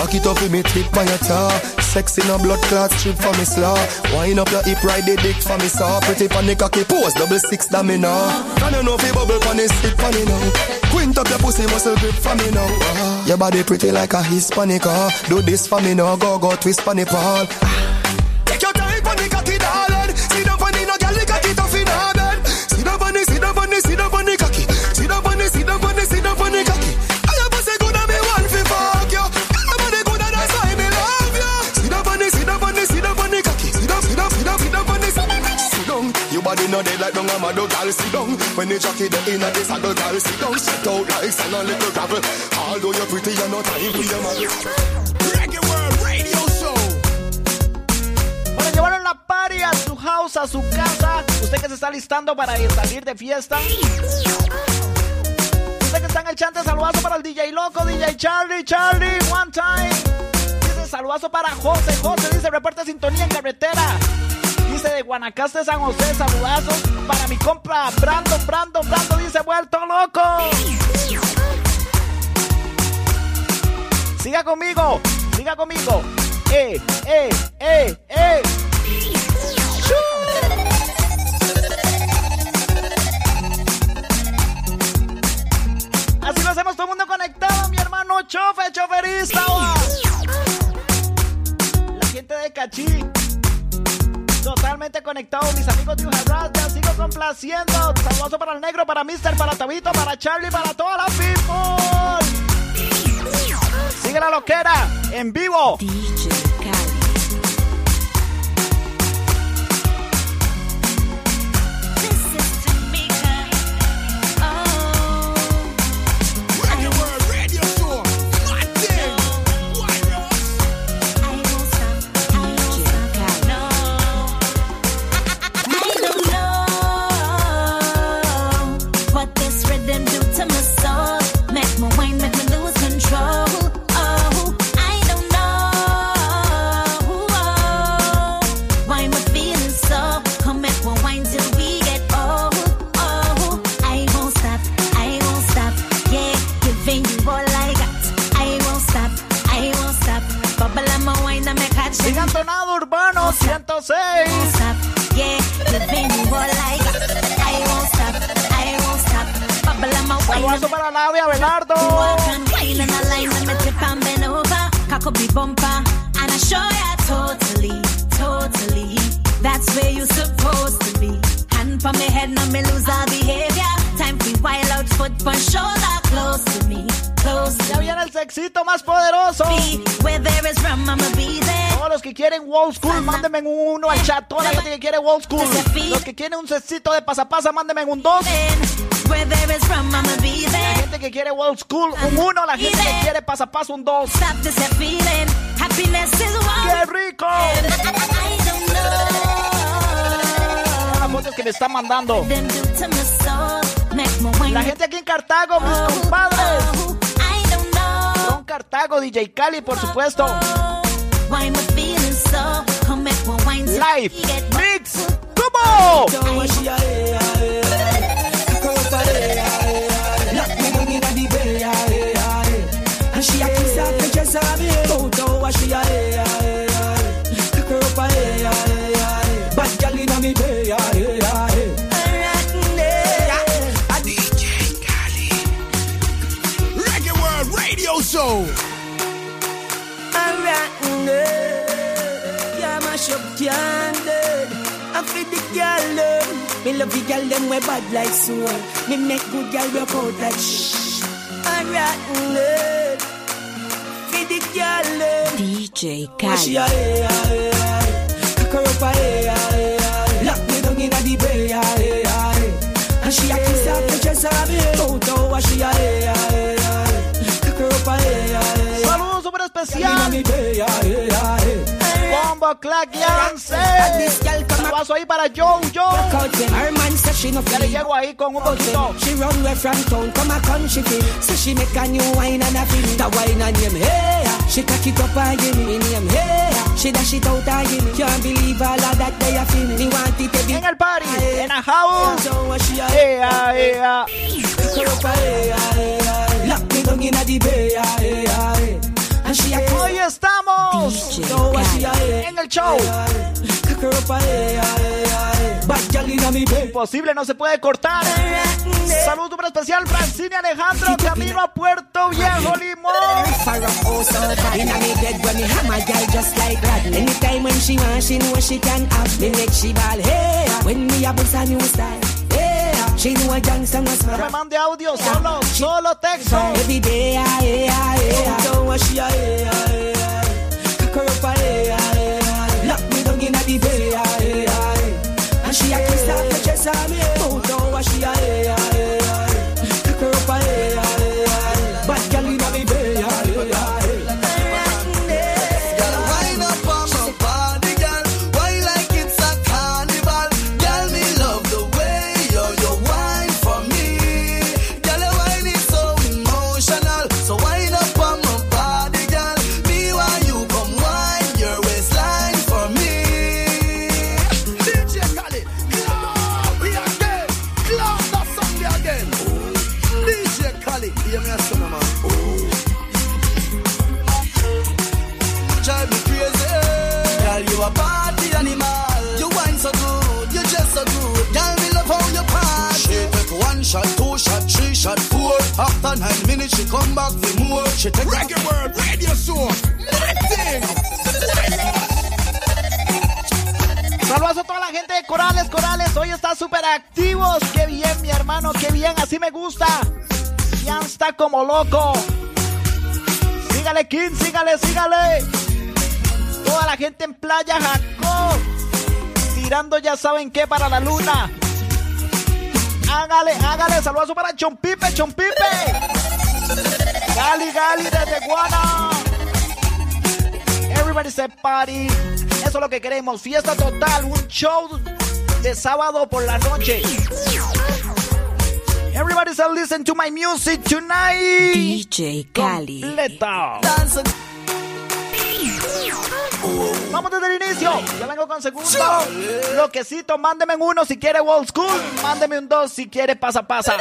Back it up with me tip on your jaw Sexy no blood clot strip for me slaw Wind up your hip ride the dick for me saw. Pretty the cocky pose double six that me know. Can you know fi bubble pon the stick pon it now. Quint up your pussy muscle grip for me now. Ah, Your body pretty like a Hispanic ah. Do this for me now go go twist pon the pole Take Body no dead like dung a mad girl Sit down When the jockey the inna the saddle girl Sit down Sit out like sand a little gravel Although you're pretty you no time for your mother World Radio Show. Para llevar la party a su house, a su casa. Usted que se está listando para ir- salir de fiesta. Usted que está en el chante, saludazo para el DJ Loco, DJ Charlie, Charlie, one time. Dice saludazo para José, José dice reporte sintonía en carretera. De Guanacaste, San José, saludazos para mi compra Brandon, Brandon, Brandon dice vuelto loco. Siga conmigo, siga conmigo. Eh, eh, eh, eh. Así lo hacemos todo el mundo conectado, mi hermano chofe, choferista. La gente de Cachí. Totalmente conectados, mis amigos de Ujarrata. Sigo complaciendo. Saludos para el negro, para Mister, para Tabito, para Charlie, para toda la people. Sigue la loquera en vivo. Tip and bend over. Cock up the love, Leonardo? Oh. I'm feeling the lines on my tip and then over. Cocky bumper and I show ya totally, totally. That's where you supposed to be. Hand for me head, now me lose all behavior. Time for wild out foot for shoulder. Close to me, close to Ya viene el sexito más poderoso. Todos los que quieren Wall School, mándenme un uno al chat. Toda la gente que quiere Wall School. Los que quieren un cecito de pasapasa, mándenme un dos. La gente que quiere Wall School, un uno. La gente que quiere pasapasa, un dos. ¡Qué rico! Las fotos que me están mandando. La gente aquí en Cartago, mis compadres. Cartago, DJ Cali, por supuesto. Why am I girl them. Me love the girl them we bad like sword. Me make good girl work out like shh. Alright, feel the girl them. DJ. Pick her up a. Lock me down inna the bay, hey, hey. And she a kiss off the dress of me. Photo what she a her up a hey, hey. Saludos súper especial. Me bay, hey, hey. Bombo Clack Yance. Saludazo ahí para Joe, Joe. Her man say she no Ya le llego ahí con un poquito. She run away from town, come a country feel. So she make a new wine and a feel. The wine and name, hey. She cock it up and give me name, hey. She dash it out and give me. Can't believe all of that they a feel. Me want it to be. En el party, en a house. So what she a Ea, ea. Pick her up, hey, ah, hey, hey. Lock me down inna the bay, ah, hey, hey. Hoy estamos. En el show. Imposible, no se puede cortar. Saludo súper especial, Francine Alejandro, camino a Puerto Viejo, Limón. She knew a gangster was No me mande audio, solo, solo texto. Every day, ah, eh, ah. Don't wash your hair, ah, eh, ah. Her up, ah, eh, ah. Lock me down in the day, ah, eh, ah. And she a kiss up the chest of come back for Reggae World Radio Show. Martin. gente de Corales, Corales, hoy está súper activos. Qué bien, mi hermano, qué bien, así me gusta. Ya está como loco. Sígale, King, sígale, sígale. Toda la gente en Playa Jacob. Tirando ya saben qué para la luna. Hágale, hágale, saludos para Chompipe, Chompipe. Gali, Gali desde Guana. Everybody say party. Eso es lo que queremos. Fiesta total, un show de sábado por la noche. Everybody say listen to my music tonight. DJ Cali. Completa. Vamos desde el inicio. Ya vengo con segundo. Loquecito, mándeme un uno si quiere old school. Mándeme un dos si quiere pasa pasa.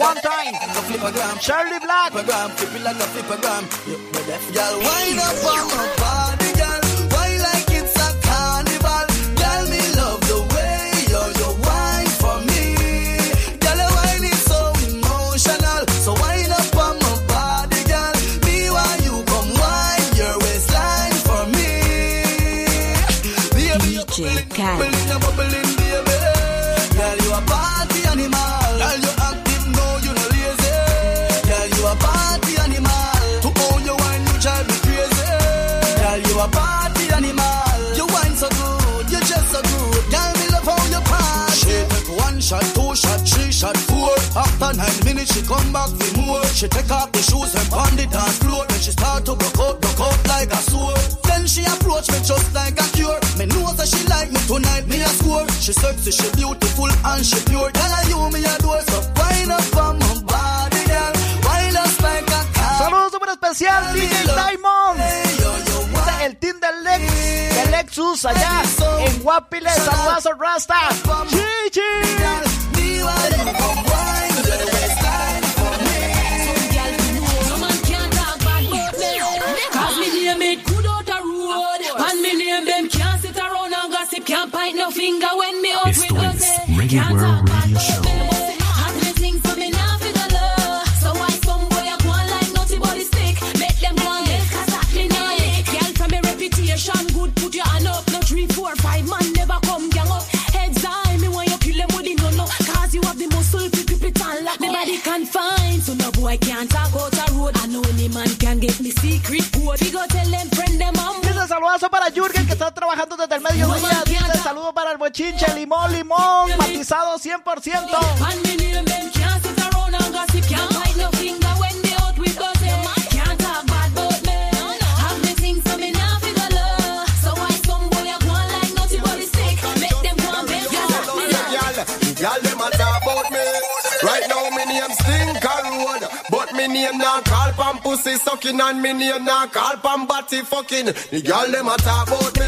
One time. Charlie Black. After nine minutes, she come back for more. She take off the shoes and pound the dance floor. Then she start to broke out, broke out like a sword. Then she approach me just like a cure. Me know that she like me tonight, me a score. She sexy, she beautiful and she pure. Girl, I you me adore, so wind up on my body, girl. Wind up like a car. Saludos súper especial, DJ Diamond. Dice el team del Lex, del Lexus allá en Guapiles, a Rasta. Chichi. Confined, so no boy can't talk out a road. I know any man can get me secret code. We go tell them friend them I'm Dice saludazo para Jürgen que está trabajando desde el mediodía. Dice saludo para el bochinche, limón, limón, matizado 100%. Name not call pam pussy sucking and me name not call pam body fucking. The y'all them a talk about me.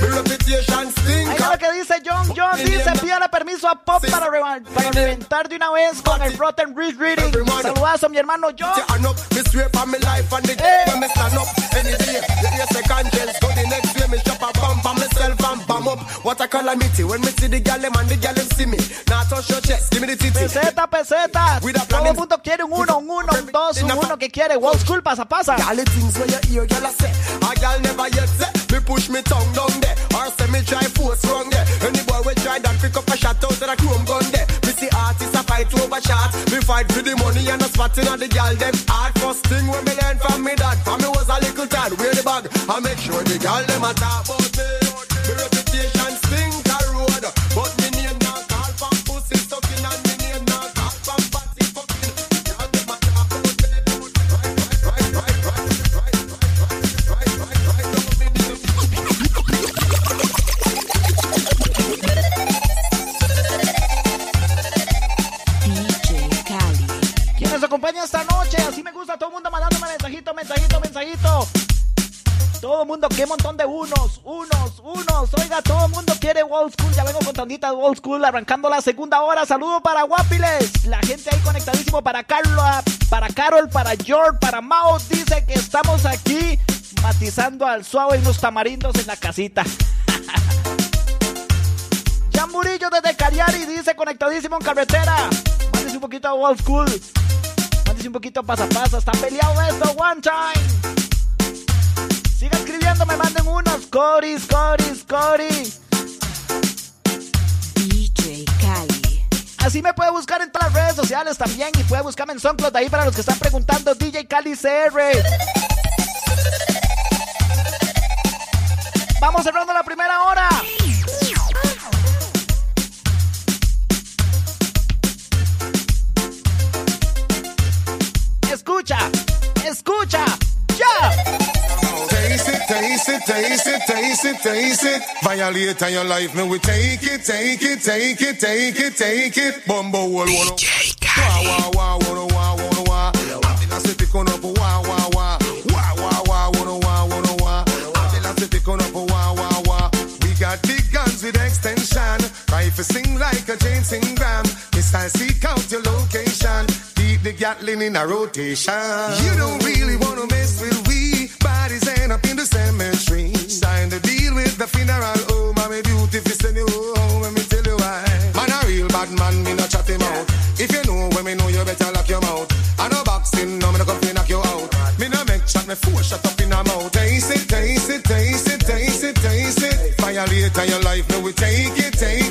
Me reputation Ahí stinker. lo que dice John John, dice pídale permiso a Pop para, reva- para reventar de una vez con el Rotten Read Reading. Saludazo a mi hermano John. What a calamity when me see the gal them and the gal them see me. Now touch your chest, give me the titty. Peseta, peseta. Todo el mundo quiere un uno, un uno, un dos, un uno que quiere. Old school, pasa, pasa. The things where you hear, gal I say. A never yet say. Me push me tongue down there, or say me try force wrong there. Any boy we try that pick up a shot out of the chrome gun there. Me see artists a fight over shot. Me fight for the money and a spotting on the gal them hard. First thing when me learn from me dad, from me was a little tad. Wear the bag, I make sure the gal them a talk about esta noche? Así me gusta, todo el mundo mandándome mensajito, mensajito, mensajito. Todo el mundo, qué montón de unos, unos, unos. Oiga, todo el mundo quiere Old School. Ya vengo con tandita de Old School, arrancando la segunda hora. Saludo para Guapiles. La gente ahí conectadísimo para Carla, para Carol, para George, para Mao. Dice que estamos aquí matizando al suave y los tamarindos en la casita. Jan Murillo desde Cariari dice conectadísimo en carretera. Mándese un poquito a Old School. Un poquito pasa pasa. Está peleado esto. One time. Siga escribiendo, me manden unos. Coris, Coris, Coris. DJ Cali. Así me puede buscar en todas las redes sociales también y puede buscarme en SoundCloud ahí para los que están preguntando DJ Cali CR. Vamos cerrando la primera hora. Escucha, escucha, ya. Taste it, taste it, taste it, taste it, taste it. Violate on your life, me we take it, take it, take it, take it, take it. Bumbo wall, wanna. Wah, wah, wah, wanna, wah, wanna, wah. Ate la se pick on up, wah, wah, wah. Wah, wah, wah, wanna, wah, wanna, wah. Ate la se pick up, wah, wah, wah. We got big guns with extension. Rifle sing like a James Ingram. Missile seek out your location. The Gatling in a rotation. You don't really wanna mess with we. Bodies end up in the cemetery. Sign the deal with the funeral beauty if you send you home. Let me tell you why. Man, a real bad man, me not chat him out. If you know when me know, you better lock your mouth. I know boxing, no, me no come knock you out. Me no make chat, me four shut up in a mouth. Taste it, taste it, taste it, taste it, taste it. Violate your life, no, we take it, take it,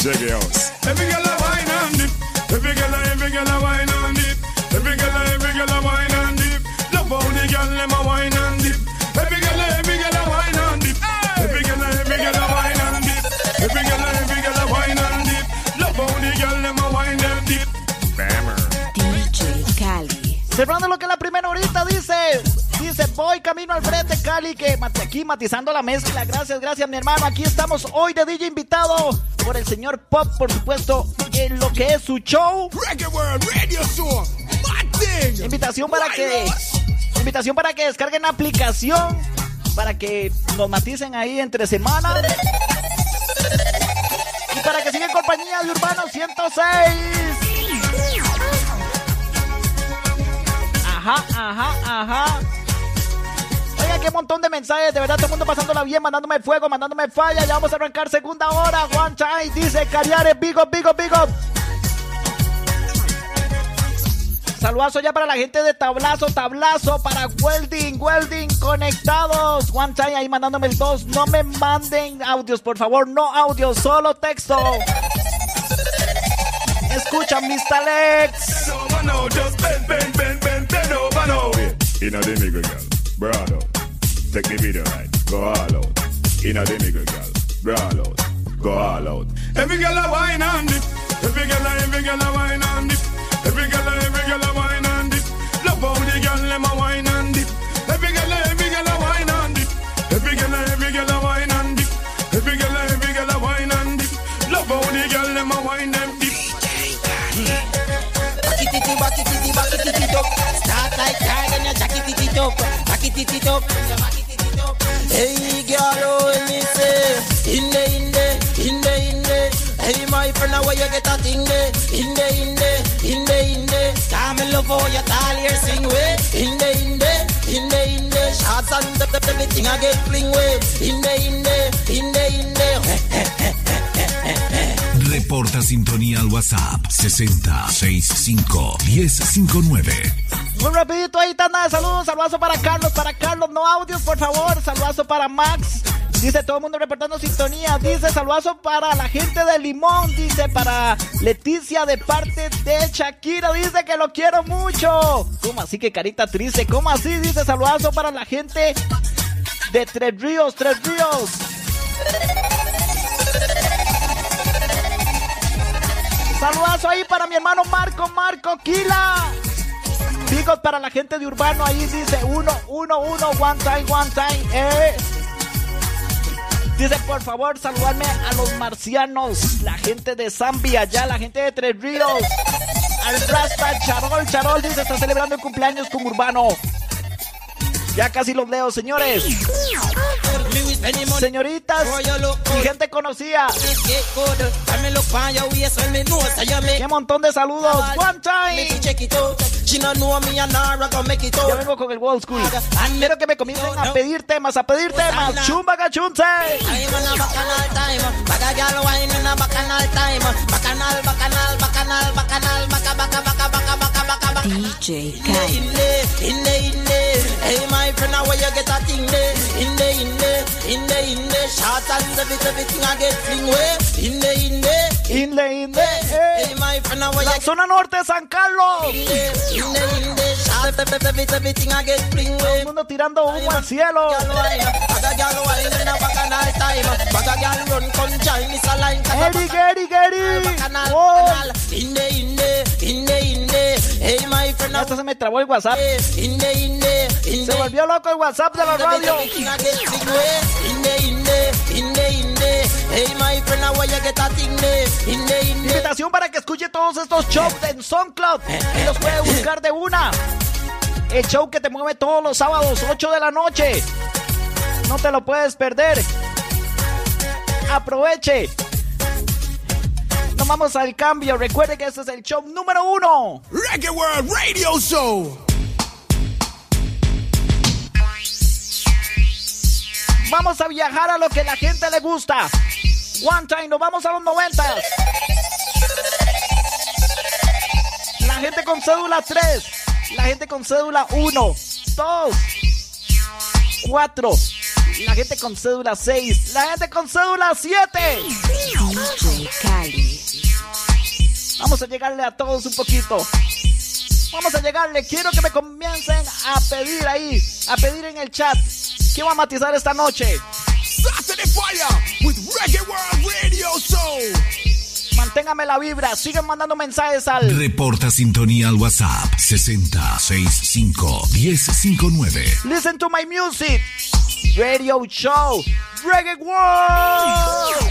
Jaggy House. Every girl a wine and dip. Every girl, every girl a wine and dip. Every girl, every girl a wine and dip. Love how the girl them a wine and dip. Every girl, every girl a wine and dip. Every girl, every girl a wine and dip. Every girl, every girl a wine and dip. Love how the girl them a wine and dip. DJ Cali. Cerrando lo que es la primera horita, dice. Voy camino al frente, Cali, que aquí matizando la mezcla. Gracias, gracias, mi hermano. Aquí estamos hoy de DJ invitado por el señor Pop, por supuesto, en lo que es su show. World Radio Show. Invitación para que. Invitación para que descarguen la aplicación. Para que nos maticen ahí entre semana. Y para que sigan compañía de Urbano 106. Ajá, ajá, ajá. Qué montón de mensajes, de verdad, todo el mundo pasándola bien, mandándome fuego, mandándome falla. Ya vamos a arrancar segunda hora. One time, dice Cariare, big up, big up, big up. Saludazo ya para la gente de Tablazo, Tablazo, para Welding, Welding, conectados. One time ahí mandándome el 2. No me manden audios, por favor, no audios, solo texto. Escucha, Mr. Lex. Take the video right, go all out. Inna the nigga girl, broad out, go all out. Every girl a wine and dip. Every girl a, every girl a wine and dip. Every girl a, every girl a wine and dip. Love how the girl them a wine and dip. Every girl a, every girl a wine and dip. Every girl a, every girl a wine and dip. Every girl a, every girl a wine and dip. Love how the girl them a wine and dip. Back it, it, back it, it, back it, it, up. Start like that, then you jack it, it, it Reporta sintonía al WhatsApp 6065 1059. Muy rapidito ahí, tanda de saludos. Saludazo para Carlos, para Carlos, no audios, por favor. Saludazo para Max. Dice todo el mundo reportando sintonía. Dice saludazo para la gente de Limón. Dice para Leticia de parte de Shakira. Dice que lo quiero mucho. ¿Cómo así que carita triste? ¿Cómo así? Dice saludazo para la gente de Tres Ríos, Tres Ríos. Saludazo ahí para mi hermano Marco, Marco Kila. Bigos para la gente de Urbano, ahí dice uno, uno, uno, one time, one time, eh. Dice, por favor, saludarme a los marcianos, la gente de Zambia, ya la gente de Tres Ríos. Al Rasta Charol, Charol dice, está celebrando el cumpleaños con Urbano. Ya casi los leo, señores. Señoritas y gente conocida. Qué montón de saludos. One time. She no know me and Nara go make it out. Ya vengo con el old school. Quiero que me comiencen a pedir temas, a pedir temas. Chumba gachunce. I'm on a bacchanal time. Bag a gal wine in a bacchanal time. Bacchanal, bacchanal, bacchanal, bacchanal, bacca, bacca, bacca, bacca, bacca, bacca, bacca. DJ In Kali. there, in there, in there. Hey, my friend, how you get a thing there? In there, in there, in there, in there. Short and every, everything I get fling way. In there, in there. Inle, inle. Hey, my friend, how La you zona norte de San Carlos. in there, in there, Todo el mundo tirando humo al cielo. Gal wine, bag a gal wine in a bacchanal time. Bag a gal run, come join this Hey, my friend, in there, in there, in there. radio. Invitación para que escuche todos estos shows en SoundCloud y los puede buscar de una. El show que te mueve todos los sábados, 8 de la noche. No te lo puedes perder. Aproveche. Nos vamos al cambio. Recuerde que este es el show número uno. Reggae World Radio Show. Vamos a viajar a lo que la gente le gusta. One time, nos vamos a los 90. La gente con cédula 3. La gente con cédula 1, 2, 4. La gente con cédula 6. La gente con cédula 7. DJ Kali. Vamos a llegarle a todos un poquito. Vamos a llegarle. Quiero que me comiencen a pedir ahí, a pedir en el chat. ¿Qué va a matizar esta noche? Saturday Fire with Reggae World Radio Show. Manténgame la vibra. Siguen mandando mensajes al Reporta sintonía al WhatsApp 6065 1059. Listen to my music. Radio show. Reggae World.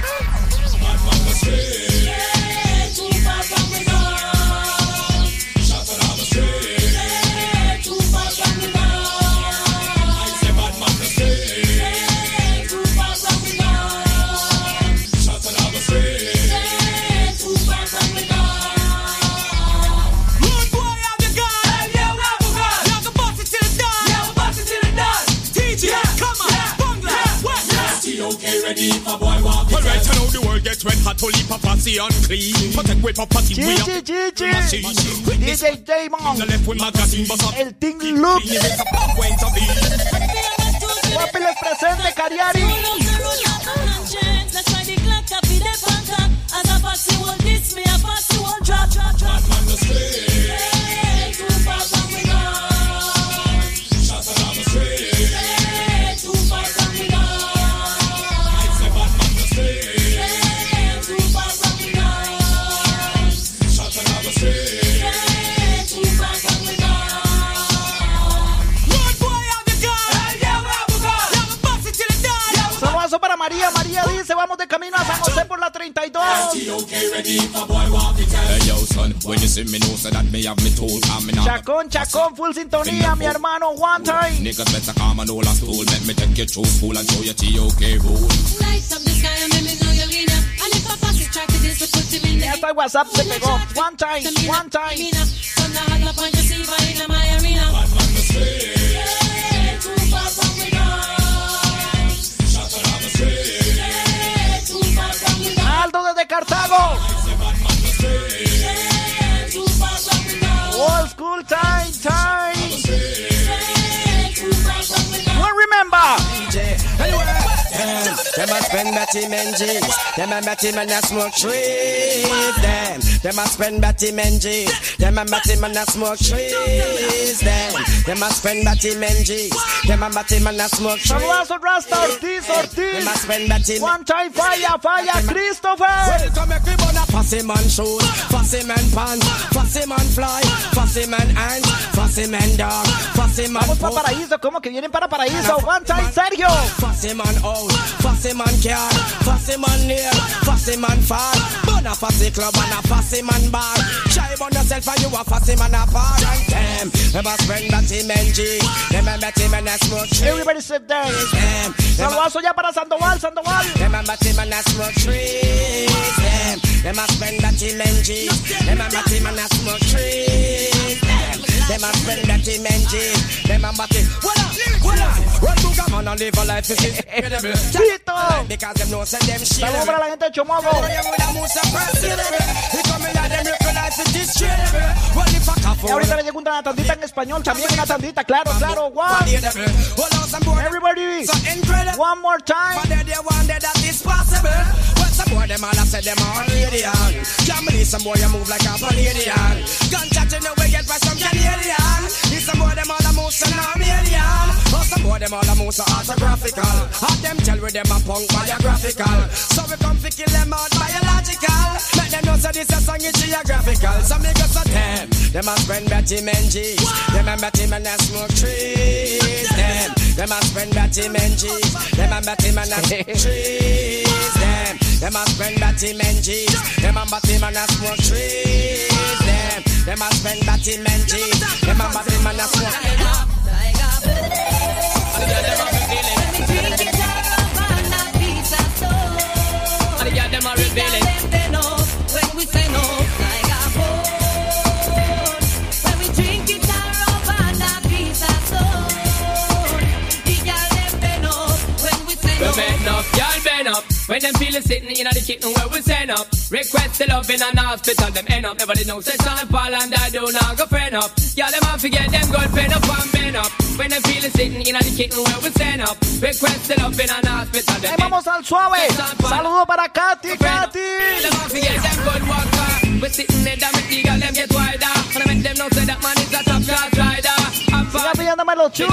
Unclean. Protect with property, we are Chichi, chichi. machine. With this DJ Damon. the left with magazine, but up. El Team Loop. Guapi les presente, Cariari. Hey, yo, son, when you see me, know so that me have me tool. I'm in a Chacón, chacón, full sintonía, mi hermano. One time. Niggas better come and hold a stool. Let me take you through school and show you TOK rule. Light up the sky and let me know you're in it. And if I pass it, try to this, we put him in Ya está el WhatsApp, se pegó. One time, one time. From the hard up on your sleeve, I in my arena. Hey, too far from me now. Hey, Aldo desde Cartago. Old school time, time. Remember. Them, them a spend batty men jeans. Them a batty men a smoke trees. Them, them a spend batty men jeans. Them a batty men a smoke trees. Them, them a spend batty men jeans. Them a batty men a smoke trees. Saludazo, Rasta Ortiz, Them a spend batty One time, fire, fire, Christopher. Welcome everybody, fussy man shoes, fussy man pants, fussy man fly, fussy man ant, fussy man dog, fussy man Vamos para Paraíso, ¿cómo que vienen para Paraíso? One time, Sergio. fussy man out, Fussy man car, fussy man near, fussy man far. Burn a fussy club and a fussy man bar. Chive on yourself and you a fussy man apart. And damn, never spend that team NG. Never met him and a smoke tree. Everybody sit there. Damn. Saludazo ya para Sandoval, Sandoval. Never met and a smoke tree. Damn. Never spend that team NG. Never met him and a smoke trees. Damn. Them a spend. Them a. What up? What up? Run and live a life is incredible. Because them know say them shit. Saludos para la gente de Chomogo. Y ahorita le llega una tandita en español, también una tandita, claro, claro, one. Everybody, one more time. Some boy them all I said them all Canadian. Can't believe some boy you move like a Canadian. Gun chat you know we get by some Canadian. These some boy them all a move some Armenian. Oh some boy them all a move so autographical. Have them tell with them a punk biographical. So we come fi kill them out biological. Make them know say this a song is geographical. Some make us a them. Them a spend Betty men G's. Them a Betty men a smoke trees. Them. Them a spend Betty men G's. Them a Betty men a smoke trees. Them. Them a spend Betty men G's. Them a Betty men a smoke trees. Them. Them a spend Betty men G's. Them a Betty men a smoke. We them sitting in the kitchen where we send up. Request the love in an hospital, them end up. Nobody knows say Sean Paul and I do not go friend up. Y'all them have to get them good pen up and bend up. When them feeling sitting in the kitchen where we send up. Request the love in an hospital, them eh, Ahí vamos al suave. Saludos para Katy, Katy. Them have to get them good walker. We sitting there, damn it, them get wider. And I make them know say that man is a top class rider. Siga pidiéndome los chus.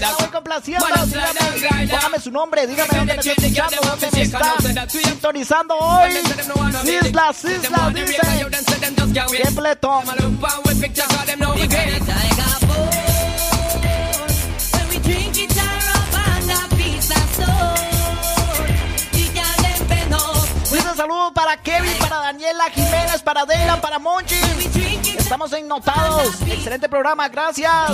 La voy complaciendo. Dígame, póngame su nombre. Dígame dónde me está escuchando, dónde me está sintonizando hoy. Islas, islas, dicen. Qué pletón. Dice saludos para Kevin, para Daniela Jiménez, para Delan, para Monchi. Estamos en Notados. Excelente programa, gracias.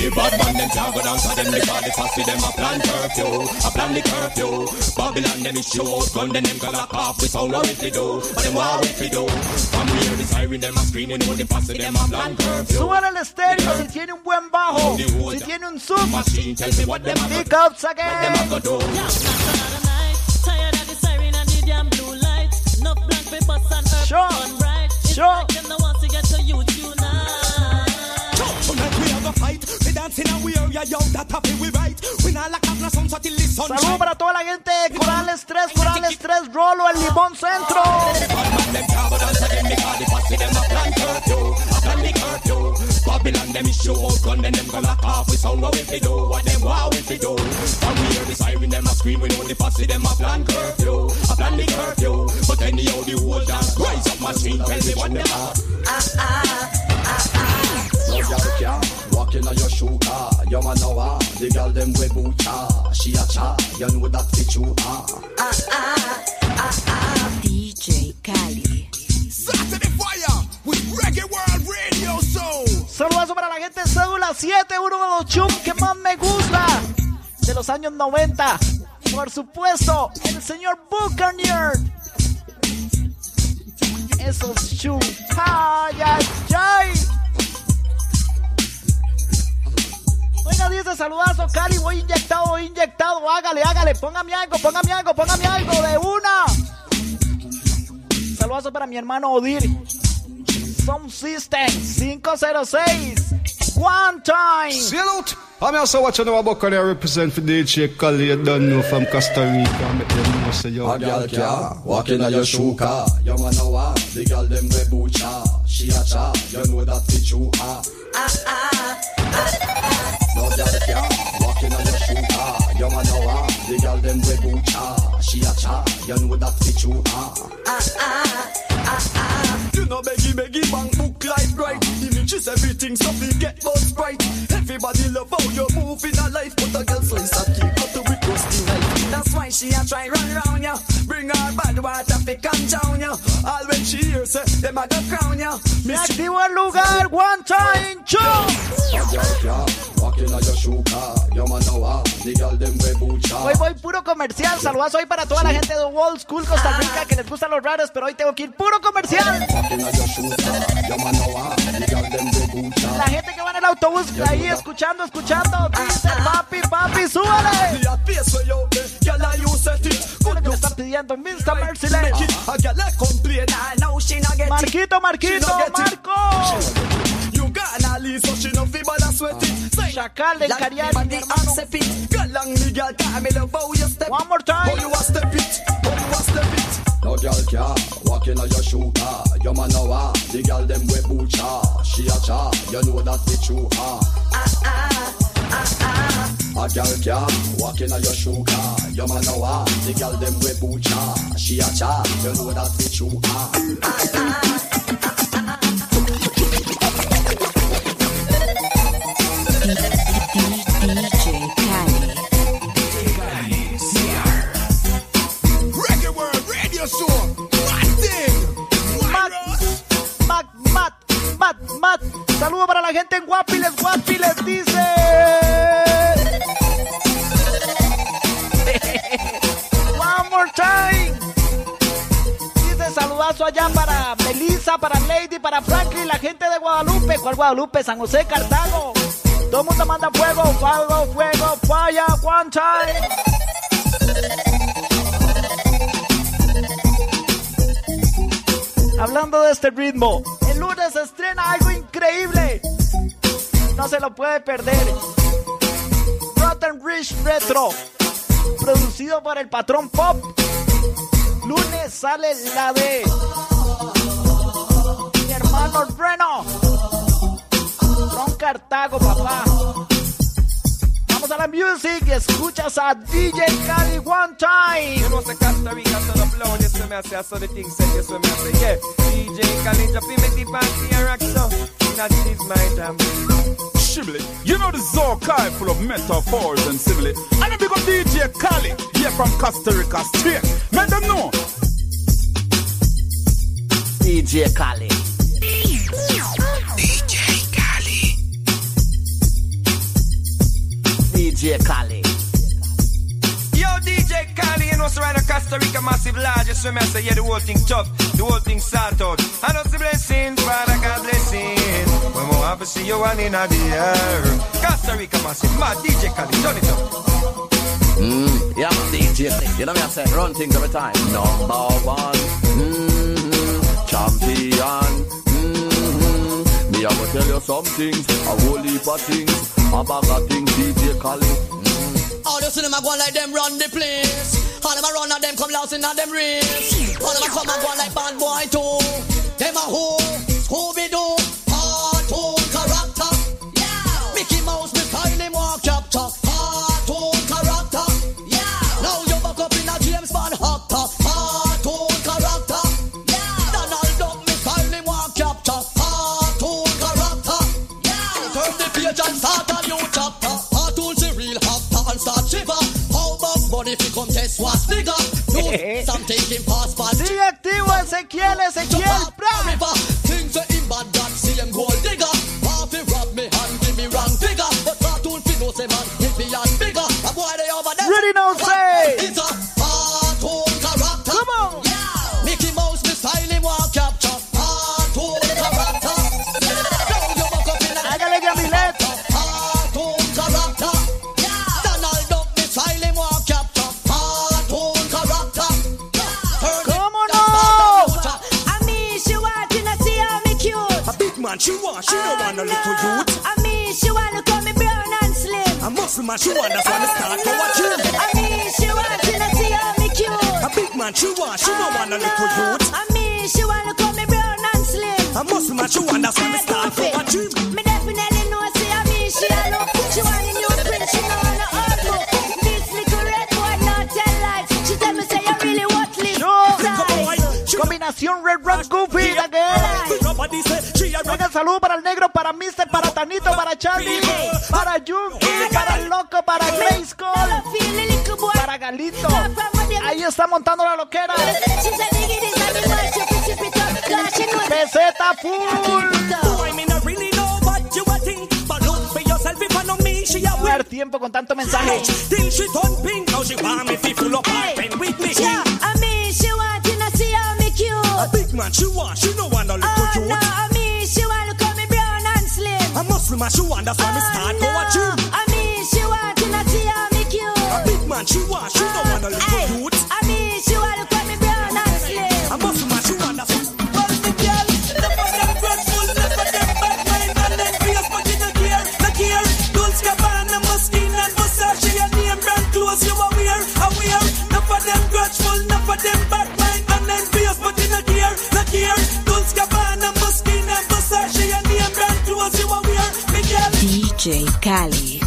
The bad man them can't go down to them because the fussy them a plan curfew, a plan the curfew. Babylon them is show, gun them them go lock off. We sound what we do, but them what we do. From here the siren them a screaming, know the fussy them a plan curfew. Suban el estéreo si tiene un buen bajo, si tiene un sub. Machine tell me what them a Pick ups what them again. a go do. Tired of the siren and the damn blue light. Enough black papers and earth Sure. burn bright. It's Sure. Saludos para toda la gente de Corales 3, Corales 3, Rolo, el Limón Centro. Babylon them is show out gun them them go lock off. We sound what we fi do, what them what we fi do. From we hear the siren them a scream, we know the fussy them a plan curfew, a plan the curfew. But anyhow the whole dance rise up machine, tell me what them are. No girl can walk in on your shoe car. Your man know ah, the girl them we boot cha. She a cha, you know that fit you ah. DJ Cali. Saturday Fire with Reggae World Radio Show. Saludazo para la gente de Cédula 7, uno de los que más me gusta de los años 90. Por supuesto, el señor Buccaneer. Esos chum. ¡Ay, ay, ay! Oiga, dice saludazo, Cali, voy inyectado, voy inyectado. Hágale, hágale, póngame algo, póngame algo, póngame algo de una. Saludazo para mi hermano Odir. Sound System 506. One time. Salute. I'm also watching our Buccaneer represent for DJ Khaled. You don't know from Costa Rica. Make them know say yo. A girl can walk in on your shoe car. Your man know ah, the girl them we. She a cha, you know that fit you ah. No car. Your man know ah, the girl them we boot cha. She a cha, you know that fit you ah. ah ah ah. You no beggy beggy bang book like right. Image is everything, so we get both sprite. Everybody love how you move in a life, but a girl slice a kick cut to with rusty knife. That's why she a try run round ya. Bring her bad water, pick and down ya. All when she hears say, them a go crown ya. Me activo el lugar, one time, show. Hoy voy puro comercial. Saludos hoy para toda la gente de Wall School Costa Rica que les gustan los raros, pero hoy tengo que ir puro comercial. La gente que va en el autobús ahí escuchando, escuchando. Dice papi, papi, súbale. The face where you eh, girl I you set it. ¿Qué es lo que me está pidiendo Mr. Merciless? Marquito, Marquito. Marco. You got an leave, so she no feel bad sweat it. Say, Chacal de like Cariari, body mi hermano. accept it. Girl, long me girl, call me love how you step. One more time. How you a step it? How you a step it? No girl can walking on your shoe car. Your man know how. The girl them we butcha. She a cha, you know that it true. Ah. A girl can walking on your shoe car. Your man know how. The girl them we butcha. She a cha, you know that it true. Ah. DJ Matt. Saludo para la gente en Guapiles, Guapiles, dice. One more time. Dice saludazo allá para Melissa, para Lady, para Franklin, la gente de Guadalupe. ¿Cuál Guadalupe? San José, Cartago. Todo el mundo manda fuego, fuego, fuego, fire, one time. Hablando de este ritmo, el lunes se estrena algo increíble. No se lo puede perder. Rotten Rich Retro, producido por el patrón Pop. Lunes sale la de mi hermano Reno. Ron Cartago, papá. Vamos a la music y escuchas a DJ Cali One Time. You know, say Costa Rica to the flow, this way me I say, I saw the thing said, this way me I say, yeah. DJ Khalid, drop him in the party and rock so. That is my jam. Shibli. You know the Zorkai full of metaphors and simile. And a big up DJ Cali, here from Costa Rica straight. Let them know. DJ Cali. DJ Cali. Yo, DJ Kali, you know, so right Costa Rica massive large, just way I say, yeah, the whole thing tough, the whole thing sort out. I know the blessings, Father God blessing. When we have to see you one in the air. Costa Rica massive, mad DJ Kali, turn it up. Mm, yeah, DJ. You know me, I say run things every time. Number one, mm-hmm, champion. Mm-hmm. Me, I will tell you some things, a whole heap of things, a bag of things, DJ Khaled. All you see them a go like them run the place. All them a run and them come lousing at them race. All them a come and go like bad boy too. Them a who, Scooby Doo, Bunny fi come test what's nigga. No, some taking pass. Sigue activo Ezequiel, Ezequiel, River. Things say him bad see him gold digger. Half he rob me and give me wrong figure. But cartoon fi know say man hit me and bigger. A boy they over there. Ready now, say. It's a man, she want, she don't want no little youth. I mean, she want to call me brown and slim. A muscle man, she want, that's why they start to watch him. I mean, she want to see how me cute. A big man, she want, she don't want no little youth. I mean, she want to call me brown and slim. A muscle man, she want, that's why start to Venga, saludo para el negro, para Mister, para Tanito, para Charlie, para Yuki, para el loco, para Grace Cole, para Galito. Ahí está montando la loquera. Peseta full. No dar tiempo con tanto mensaje. Cute. A big man, she want, she no want no, free my shoe and that's why me start go a tune. I mean, she want to see tea, I make you. A big man, she want. Cali.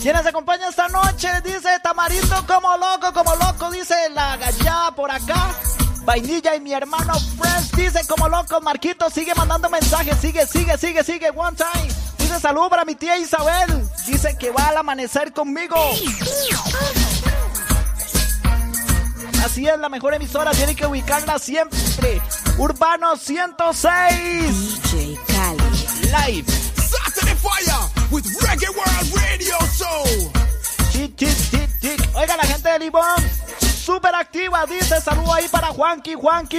¿Quiénes acompañan esta noche? Dice Tamarindo como loco, como loco, dice la gallada por acá. Vainilla y mi hermano Fresh dice como loco, Marquito sigue mandando mensajes, sigue, sigue, sigue, sigue, one time. Dice salud para mi tía Isabel, dice que va al amanecer conmigo. Así es, la mejor emisora, tiene que ubicarla siempre. Urbano 106. DJ Cali. Live. Saturday Fire with Reggae World Radio Show. Tic, tic, tic, tic. Oiga, la gente de Limón, súper activa, dice saludo ahí para Juanqui, Juanqui.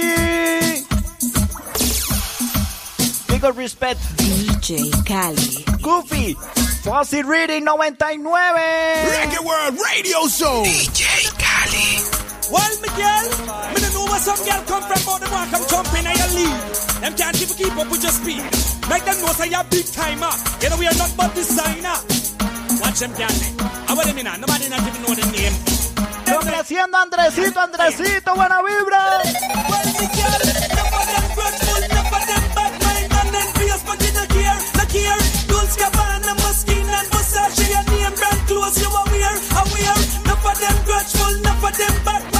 Big respect. DJ Cali. Goofy, Fuzzy Reading 99. Reggae World Radio Show. DJ Cali. Well, me girl, me don't know where some girl come from, but them want come jumping in your league. Them can't even keep up with your speed. Make them know say you're big timer. You know we are not but designer. Watch them girl. I what them in Nobody not even know the name. Complaciendo a Andresito, Andresito, buena vibra. Well, me girl, enough of them grateful, enough of them bad mind, and then fierce, but you no care, no care. Dolce Gabbana, Moschino, and Versace, your name brand clothes you are wear, are wear. Enough of them grateful, enough of them bad mind,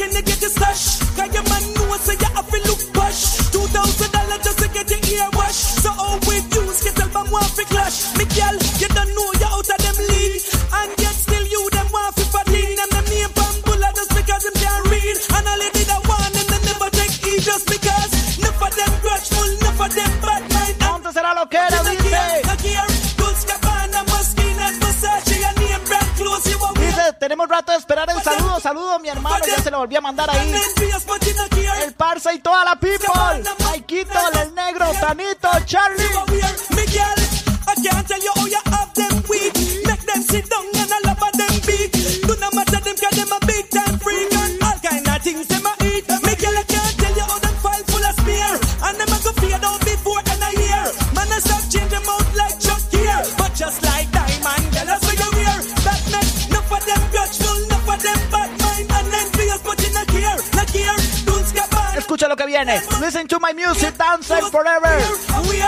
can they get your stash? Tenemos rato de esperar el saludo, saludo mi hermano, ya se lo volví a mandar ahí. El Parsa y toda la people. Maikito, el negro, Tanito, Charlie. Viene. Listen to my music, dance like forever. We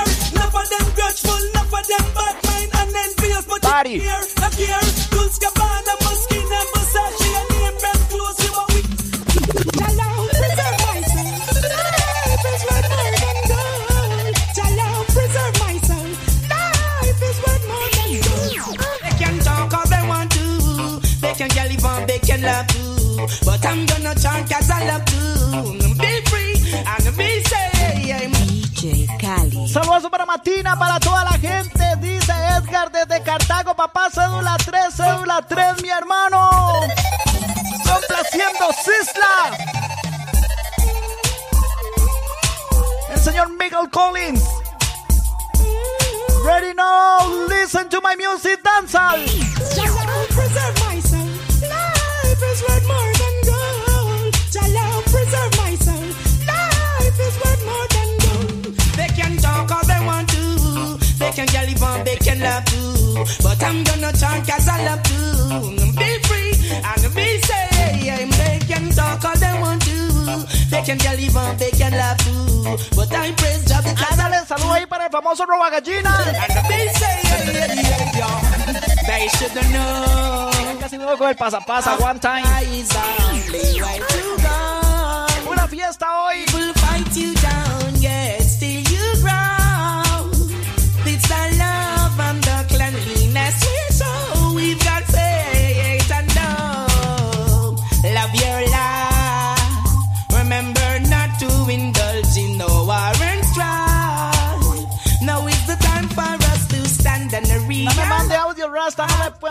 Para toda la gente. Dice Edgar desde Cartago, papá, cédula 3, cédula 3, mi hermano. Complaciendo Sisla. El señor Miguel Collins. Ready now, listen to my music, dancehall. They can get live on, they can love too. But I'm gonna talk as I love to. Be free and be safe. They can talk all they want to. They can get live on, they can love too. But I praise God because I Ándale, saludo ahí para el famoso roba gallina. And be safe. I should know. Casi me voy con el pasapasa, one time. Una fiesta hoy. Will fight you down,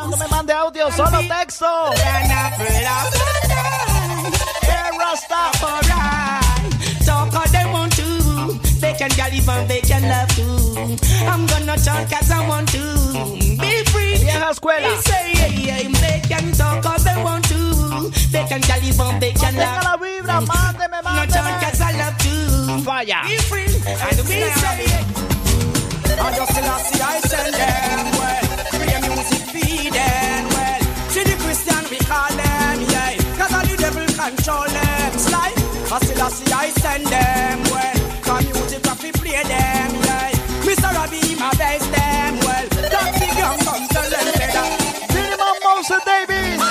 Rasta, no me, puedo- no me mande audio, solo texto. Hey, Rastafari, talk all they want to. They can gallop and they can love too. I'm gonna talk as I want to. Be free. Vieja escuela. They say, yeah, yeah, they can talk all they want to. They can gallop and they can love. la vibra, mándeme, No talk mándeme. as I love to. Falla. Be free. And we say, I just see I send them control them. Slide. I see I send them well. Come music play them, yeah. Mr. Robbie, my best them well. Taxi gang come tell them better. Minimum Moses Davis.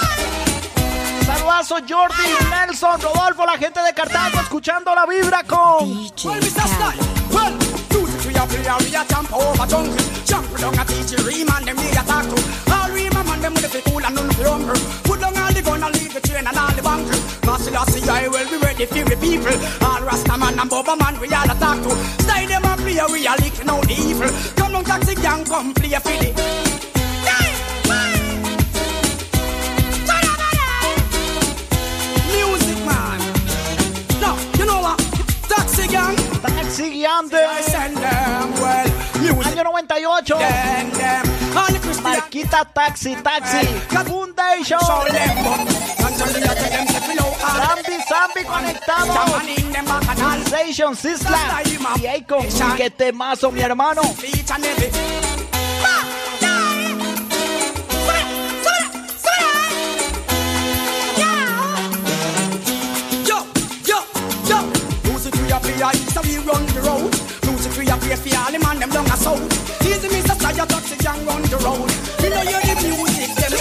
Saludazo Jordi, Nelson, Rodolfo, la gente de Cartago, escuchando la vibra con Well, Mr. Style, well, music we a play and we a jump over jungle. Jump down a teach you them we a talk. All ream man them with the cool and none for hunger. Put down all the gun and leave the train and all the bunker. Master Lassie, I will be ready for the people. All Rasta man and Bubba man we all a talk to. Style them a play, we a licking out the evil. Come down taxi gang, come play a filly. Music man. No, you know what? Taxi gang. Taxi Guiante. I send them well. Music. Año 98. Them, them. Marquita Taxi Taxi Foundation. Zambi Zambi conectado. Station Sisla. Y Aikon, que temazo, mi hermano. So we run the road, for all the man them. Easy Mr. Gang run the road. We know you're the music them.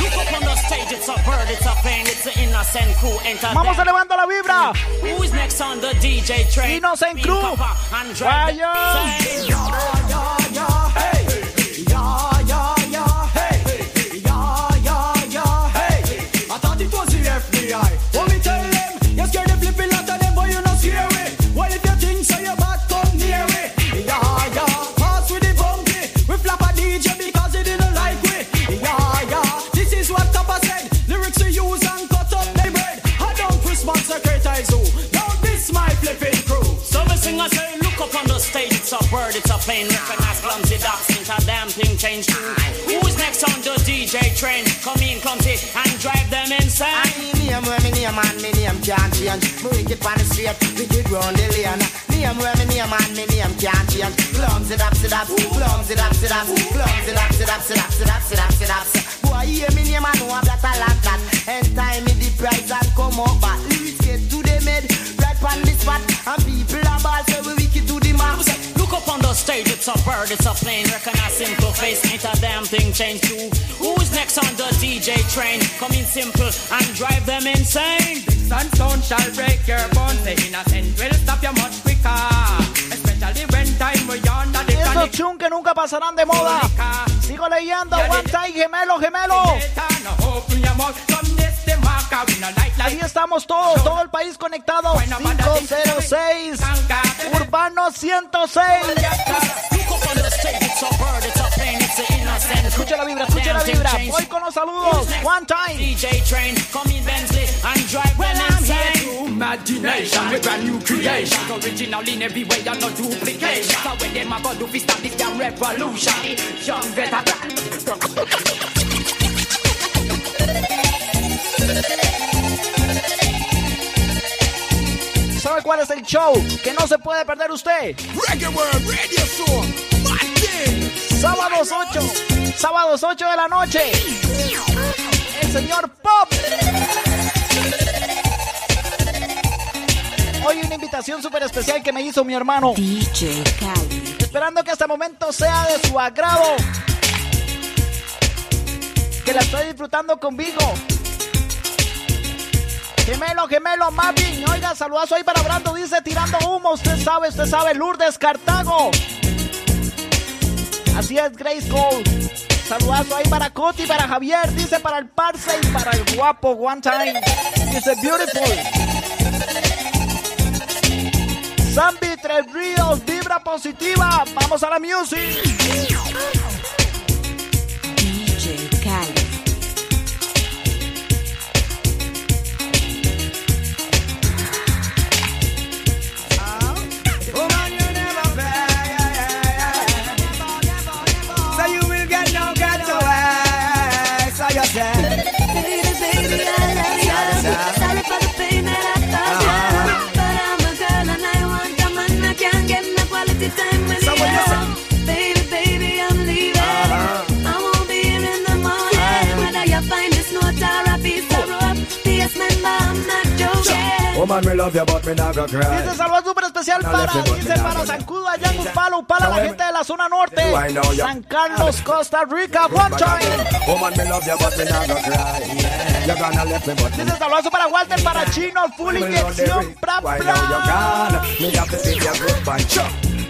Look up on the stage, it's a bird, it's a plane, it's an innocent crew. Enter Vamos them. elevando la vibra. Who is next on the DJ train? Innocent crew. Papa and drive the Fire. Plane, recognize clumsy ducks, think a damn thing change too. Who's next on the DJ train? Come in, clumsy, and drive them insane. Me name where me name and me name can't change. Me wicked on the street, wicked round the lane. Name where me name and me name can't change. Clumsy sit up, clumsy sit up, clumsy sit up, sit up, sit up. Boy, hear me name and know black a like that. And time me the price and come up back. Lyrics get to the med, right on the spot. And people are ball, so we wicked to the max. Look up on the stage, it's a bird, it's a plane, recognize simple face, ain't a damn thing change too. Who's next on the DJ train? Come in simple and drive them insane. Sunstone shall break your bones. The innocent will stop you much quicker. Esos chun que nunca pasarán de moda. Sigo leyendo. One time, gemelo, gemelo. Ahí estamos todos, todo el país conectado. 506, Urbano 106. Escucha la vibra, escucha la vibra. Voy con los saludos. One time. DJ train, come in Bentley and drive them I'm here imagination, a brand new creation. Original in every way, and no duplication. So when them a go do fi stop this damn revolution, young veteran. ¿Sabe cuál es el show que no se puede perder usted? Reggae World Radio Show. Sábados 8. Sábados 8 de la noche. El señor Pop. Hoy una invitación súper especial que me hizo mi hermano. DJ Cali. Esperando que este momento sea de su agrado. que la estoy disfrutando conmigo. Gemelo, gemelo, Marvin. Oiga, saludazo ahí para Brando. Dice tirando humo. Usted sabe, usted sabe. Lourdes Cartago. Así es, Grace Cole. Saludazo ahí para Coti, para Javier. Dice para el Parse y para el guapo One Time. Dice beautiful. Zambi Tres Ríos, vibra positiva. Vamos a la music. DJ Cali. Woman, Woman, me love you, but me not go cry. Dice saludo súper especial No, para, dice para Zancudo, allá en Upala, Upala, la gente de la zona norte. San Carlos, Costa Rica, one time. Woman, me love you, but me not go cry. Yeah. You're gonna left me, but me Dice saludo para Walter, para Chino, full inyección, pra, pra.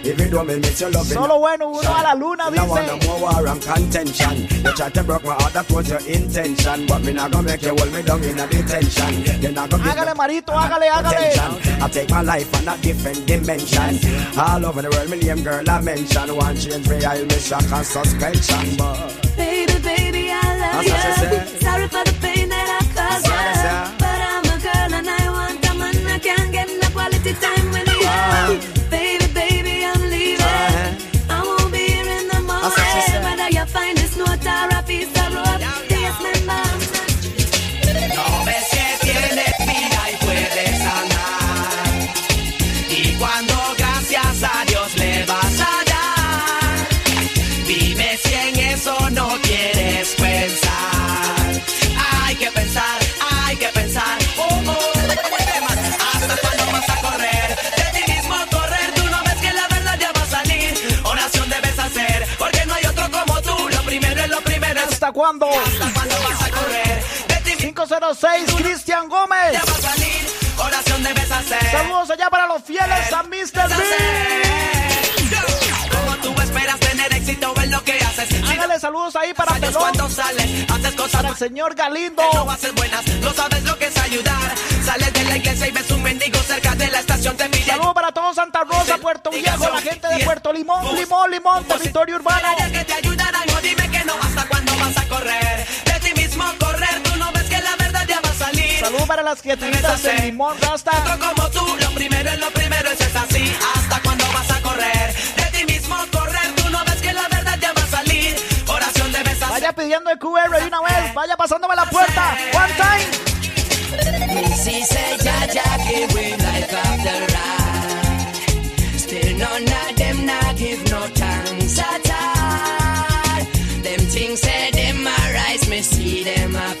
Now you gone? Me have to give you a goodbye. Sure. Even though me miss your love. Solo bueno, uno a la luna, I want no dice. more war and contention. You try to break my heart, that was your intention. But me not gonna make you hold me down in a detention. You're not gonna give Hágale, me Marito, hágale, hágale. attention. I take my life on a different dimension. All over the world, me name girl I mention. One change me, I'll miss shock and suspension. But Baby, baby, I love That's what she you. Sorry for the pain that I caused That's what I you. But I'm a girl and I want a man. I can't get no quality time ¿Hasta cuándo? ¿Hasta cuándo vas a correr? 506, Cristian Gómez. Ya va a salir, oración debes hacer. Saludos allá para los fieles a Mr. B. Como tú esperas tener éxito en lo que haces. Hágale saludos ahí para Pelón. cuando sales, haces cosas Para el señor Galindo. no haces buenas, no sabes lo que es ayudar. Sales de la iglesia y ves un mendigo cerca de la estación, te pide Saludos para todos Santa Rosa, Puerto Viejo, la gente de Puerto Limón, Limón, Limón, territorio urbano. que te ayudarán, dime para las criaturitas de Limón, Rasta. Otro como tú, lo primero es lo primero, eso es así. ¿Hasta cuándo vas a correr? De ti mismo correr, tú no ves que la verdad ya va a salir. Oración debes hacer. Vaya pidiendo el QR de una vez, vaya pasándome la puerta. One time. Missy say Jaja give we life after ride. Still none of them not give no thanks at all. Them things say them a rise, me see them a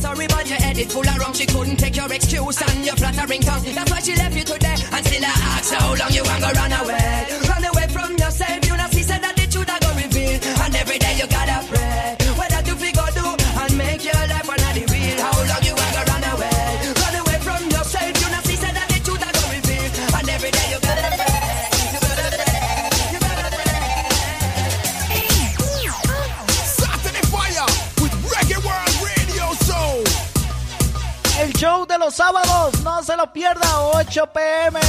sorry, but your head is full of wrong. She couldn't take your excuse and your flattering tongue. That's why she left you today, and still I ask how long you want to run away. Show de los sábados, no se lo pierda, 8 pm.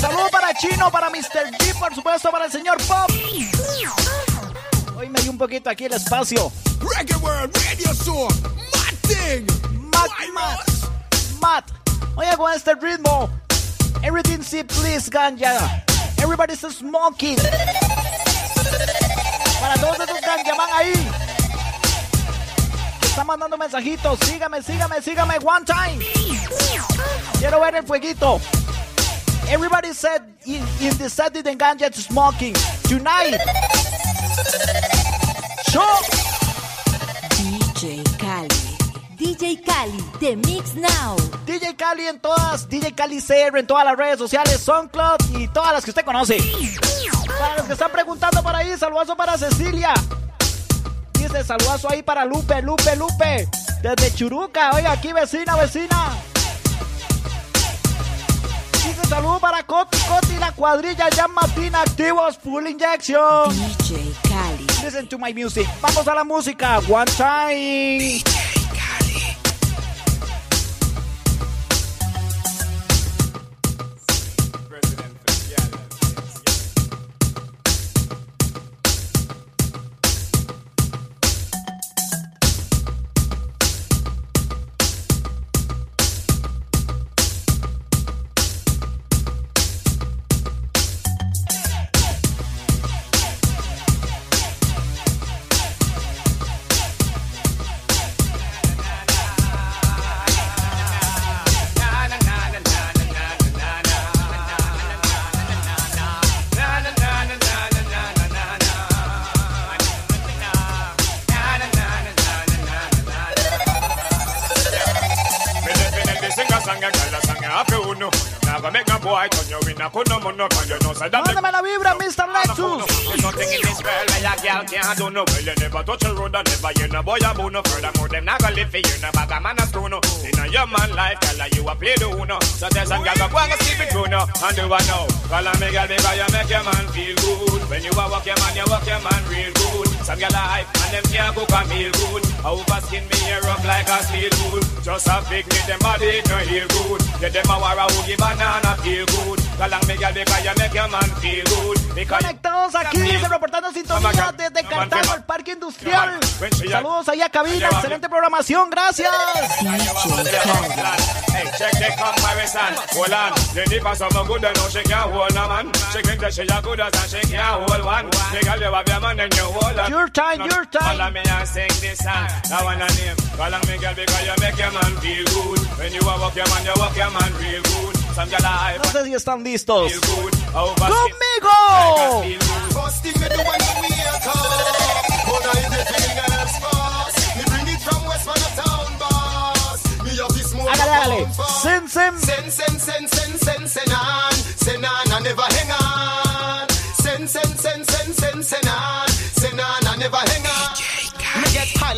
Saludos para Chino, para Mr. G, por supuesto, para el señor Pop. Hoy me di un poquito aquí el espacio. Reggae World Radio Show. Matt. Matt, Matt, Matt. Oye, con este ritmo. Everything see please, ganja. Everybody's smoking. Para todos esos ganjaman ahí. Están mandando mensajitos. Sígame, sígame, sígame. One time. Quiero ver el fueguito. Everybody said in, in the set didn't ganja smoking. Tonight. Show. DJ Cali. DJ Cali, the mix now. DJ Cali en todas, DJ Cali CR en todas las redes sociales, SoundCloud y todas las que usted conoce. Para los que están preguntando por ahí, saludazo para Cecilia. Dice saludazo ahí para Lupe, Lupe, Lupe. Desde Churuca, oye, aquí vecina, vecina. Dice saludo para Coti, Coti, la cuadrilla ya matina activos, full injection. DJ Cali. Listen to my music. Vamos a la música. One time. For you, no bag a man a no. In a your man life, girl, you a play the uno. So there's some girl go go and sleep it through no. And do I know? Call me girl because you make your man feel good. When you a walk your man, you walk your man real good. Some girl a hype and them can't cook and meal good. Over skin me hair up like a steel wool. Just a big me them body no heal good. Yeah, them a war a woogie banana feel good. Call me girl because you make your man feel good. Because Conectados aquí, dice reportando sintonía desde Cartago, el Parque Industrial. Saludos ahí a cabina, excelente programación, gracias. Hey, check the comparison. Hold on. The nip of some good and no she can't hold a man. She think that she a good as and she can't hold one. The girl you have your man and you hold on. Your time, your time. Call me and sing this song. That one a name. Call me girl because you make your man feel good. When you a walk your man, you walk your man real good. Some girl a hype. No sé si están listos. Over ¡Conmigo! First thing me do when you wake up, but I the. Me bring it from West Man town, boss. Me have this smoke Hágale, hágale. up fast. Sen, sen. Sen, sen, sen, sen, sen, sen on. Sen on, I never hang on. Sen, sen, sen, sen, sen, sen on. Sen on, I never hang on.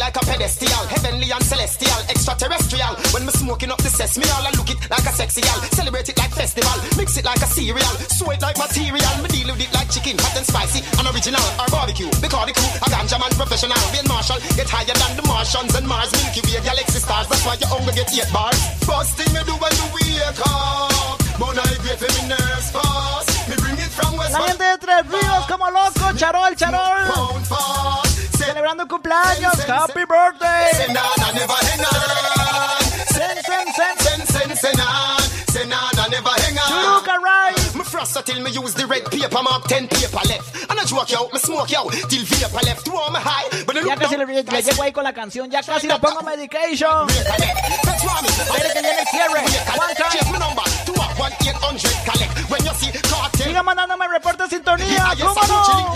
Like a pedestal, heavenly and celestial, extraterrestrial. When me smoking up the sesame, all I look it like a sexy al. Celebrate it like festival, mix it like a cereal, sew it like material. Me deal with it like chicken, hot and spicy, and original or barbecue. Because the crew, a ganja man professional, being marshal, get higher than the Martians and Mars, Milky Way, galaxy stars. That's why you hunger get eight bars. First thing me do when you wake up, but I get me nerves fast. Me bring it from West La gente de Tres Ríos como loco, Charol, Charol. Celebrando cumpleaños, happy birthday. Sen on, on. Sen, sen, sen. Sen, sen, sen on. On, never hang on. Churuca right. Me frost till me use the red paper mark, ten paper left. And I joke out, me smoke out till vapor left. Throw me high, but I Ya look casi down. le, le llego ahí con la canción, ya casi le pongo medication. Espere que viene el cierre. One time. hundred collect. When you see cartel. Siga mandándome reportes sintonía. ¿Cómo no?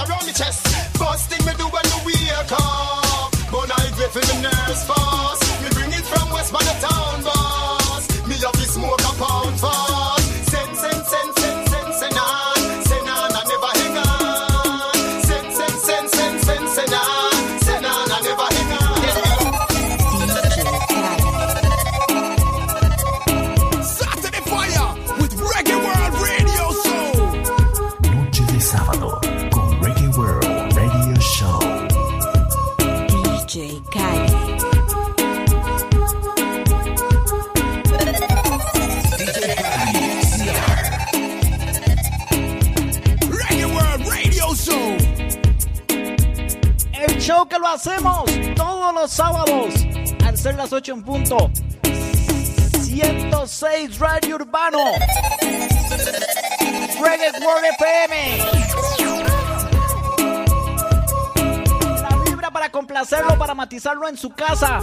Busting me do when you wake up. But the nurse hacemos todos los sábados al ser las 8 en punto. 106 Radio Urbano. Reggae World FM. La vibra para complacerlo, para matizarlo en su casa.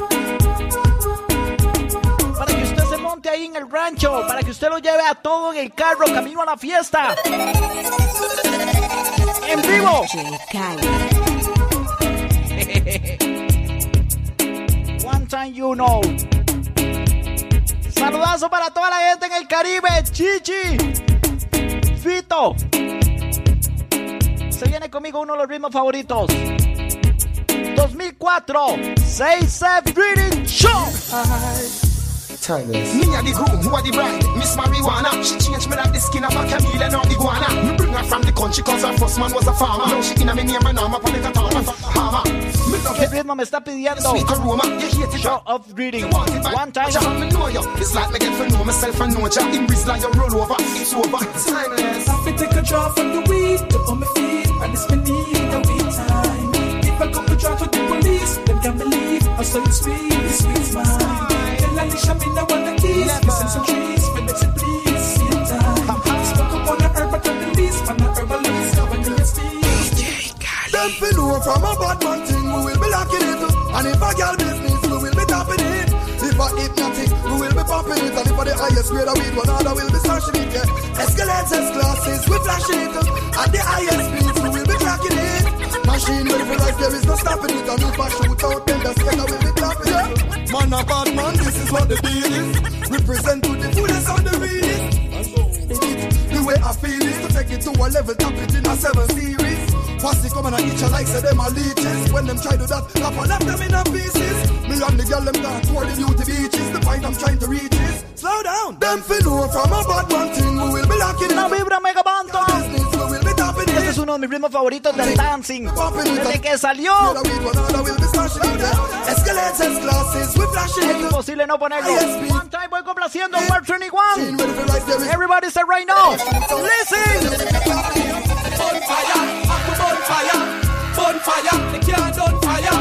Para que usted se monte ahí en el rancho, para que usted lo lleve a todo en el carro, camino a la fiesta. En vivo. One time you know. Saludazo para toda la gente en el Caribe. Chichi. Fito. Se viene conmigo uno de los ritmos favoritos. 2004. Say Set Reading Show. Timeless. Me a the groom, who a the bride, Miss Marijuana. She changed me like the skin of a chameleon or the guana. Me bring her from the country cause her first man was a farmer. Now she in a me name and I'm up on the katana hammer. Me love ¿Qué ritmo me está pidiendo? Sweet aroma, you hate it. Show of reading. Want it back. One time. Jah, me know you. It's like me get to know myself and know Jah. In breeze like you roll over, it's over. Timeless. I fit take a draw from the weed, up on my feet, and it's me need a weed time. If I come to draw to the police, them can't believe how so it's sweet, it's sweet mine. Tell Alicia me now want the keys, missing some trees, when it's from a bad man thing, we will be locking it. And if a girl business, we will be tapping it. If a hypnotic, we will be popping it. And if a the highest grade of weed, one other will be smashing it. Yeah. Escalators, classes, we flashing it. At the highest speeds, we will be cracking it. Machine ready for life, there is no stopping it. And if I shoot out, then the skater will be clapping it. Man a bad man, this is what the deal is. Represent to the fullest of the realest. The way I feel is to take it to a level, tap it in a seven series. Posse come and eat you like say them leeches. When them try to that, tap and left them in a pieces. Me and the girl them gone toward the beauty beaches. The point I'm trying to reach is slow down. Them feel know from a bad man thing. We will be locking La it. vibra Mega Banto. Business, we will be tapping Este es uno de mis ritmos favoritos del dancing. Desde que salió. Grade of weed, one other will be smashing it. Yeah. Escalators, flashing Es imposible no ponerlo. One time voy complaciendo World 21. Ready for life, there is Everybody say right now. Listen. Bonfire, up a bonfire, bonfire, they can't done fire.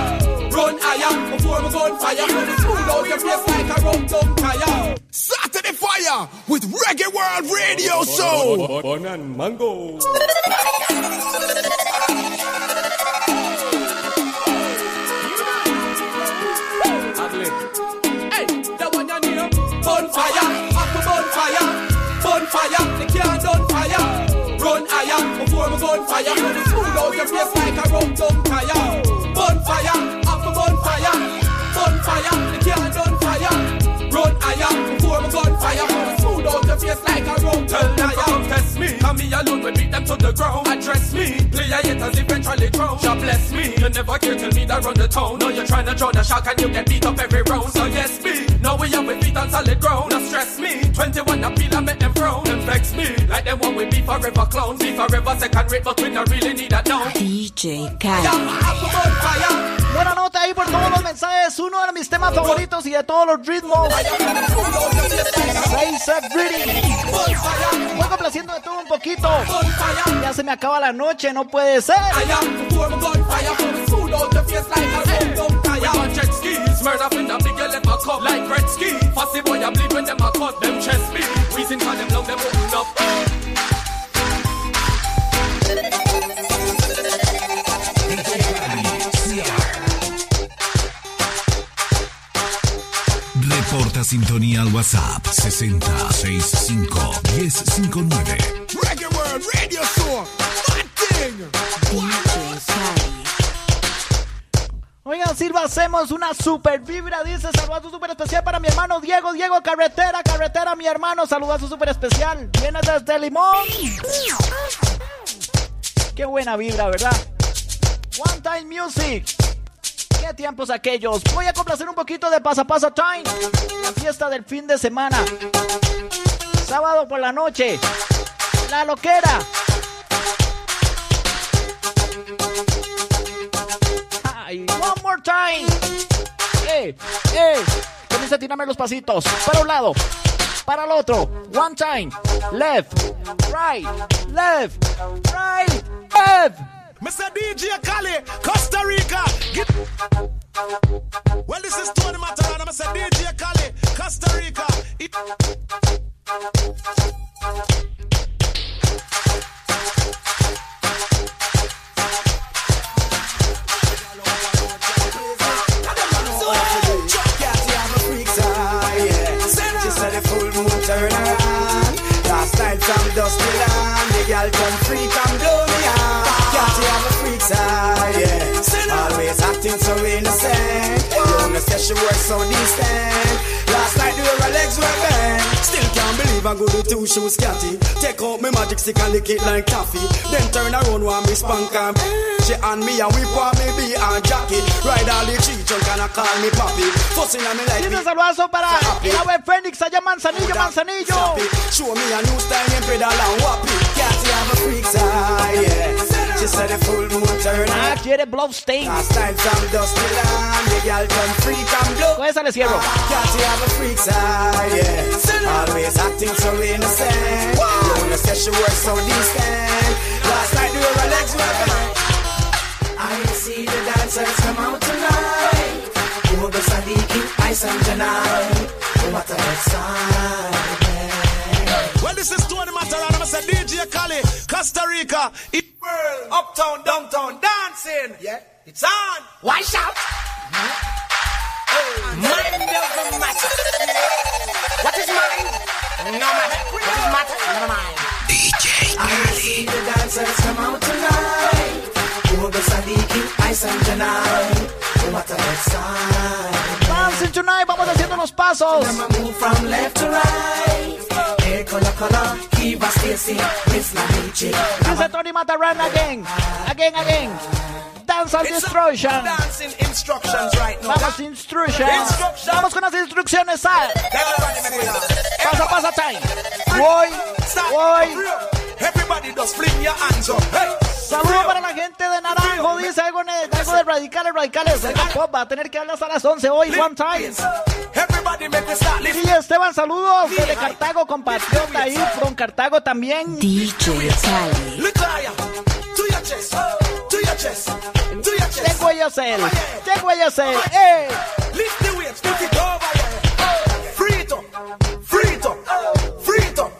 Run higher, before we gun fire, gonna school out your face like a rum tum tire. Saturday Fire with Reggae World Radio Show. Bon and mango. face like a rum tum tire. Bonfire, a bonfire, bonfire, they can't done fire. Run higher, before we gun fire, gonna smooth out your face like a rum tum tire. Test me, and me alone will beat them to the ground. Address me, play a eventually drown. God bless me, you never care till me that run the town. Now you're trying to draw the shark and you get beat up every round. So yes, me, now we have with feet on solid ground. Now stress me, 21 appeal vex me, like them one we be forever clown. Be forever second rate, but we not really need that down. DJ bonfire. Buena nota ahí por todos los mensajes. Uno de mis temas favoritos y de todos los ritmos. Voy complaciendo de todo un poquito. Ya se me acaba la noche, no puede ser. Murder big left a cup like red ski. Fussy boy I bleed when them a cut them chest beat. Reason for them love them open up. Reporta sintonía al WhatsApp 6065 1059. Reggae World Radio Show. Thing. Oigan, Silva, hacemos una super vibra. Dice saludazo super especial para mi hermano Diego. Diego Carretera, Carretera, mi hermano. Saludazo super especial. Viene desde Limón. Qué buena vibra, ¿verdad? One Time Music. Qué tiempos aquellos. Voy a complacer un poquito de Pasa Pasa Time. La fiesta del fin de semana. Sábado por la noche. La loquera. One more time. Eh, eh. Comienza a tirarme los pasitos. Para un lado. Para el otro. One time. Left. Right. Left. Right. Left. Mr. DJ Kali, Costa Rica. Get... Well, this is Tony Matarana, Mr. DJ Kali, Costa Rica. She Last night from Dusty Land, the girl come free from Domian. Can't you have a freak side? Yeah. Always acting so innocent. You know, say she works so decent. Last night her legs were bent. Still believe go to two shoes catty. Take out my magic stick and lick it like toffee. Then turn around while me spunk and she and me and whip on me be and Jackie. Ride all the tree trunk and I call me papi. Fussing on me like Y me. saludazo para el ave Fénix allá Manzanillo, Manzanillo. Show me a new style and pedal and whop it. Can't have a freak side? Yeah. She said the full moon turn Ah, quiere Bloodstain. Last time from Dusty Land, the girl come free from blow. Con esa le cierro. Can't have a freak side? Yeah. Always acting so innocent. You know, say she works so decent. Last night, the her legs were bent. I see the dancers come out tonight. Who the Sadiki, Ice and Janai. What a excitement. Well, this is Tony Mataran. I'm say DJ Kali, Costa Rica. It world, uptown, downtown, dancing. Yeah, it's on. Why shout? Mind doesn't matter. What is mine? No matter. What is matter? Never mind. DJ I see the dancers come out tonight. The Sadiki, and Janai. What a excitement. Dancing tonight, vamos haciendo unos pasos. Move from left to right. Hey, color, color. Kiva Stacy. Miss Lamichi. Dice Tony Matarán again. Again, again. Dance and Destruction. Dancing instructions right now. Vamos, instructions. Vamos con las instrucciones. Pasa, pasa, time. Voy, voy. Everybody just fling your hands up. Hey. Saludo para la gente de Naranjo. Dice algo, ne- algo de radicales, radicales. Va a tener que hablar hasta las 11 hoy. One time. Y Esteban, saludos desde Cartago, compatriota ahí, from Cartago también. DJ Cali. Look higher. To your chest. To your chest. To your chest. Tengo ellos él. Tengo ellos él. ¡Eh! Lift the weights. Put it over there. Free it up. Free it up. Free it up.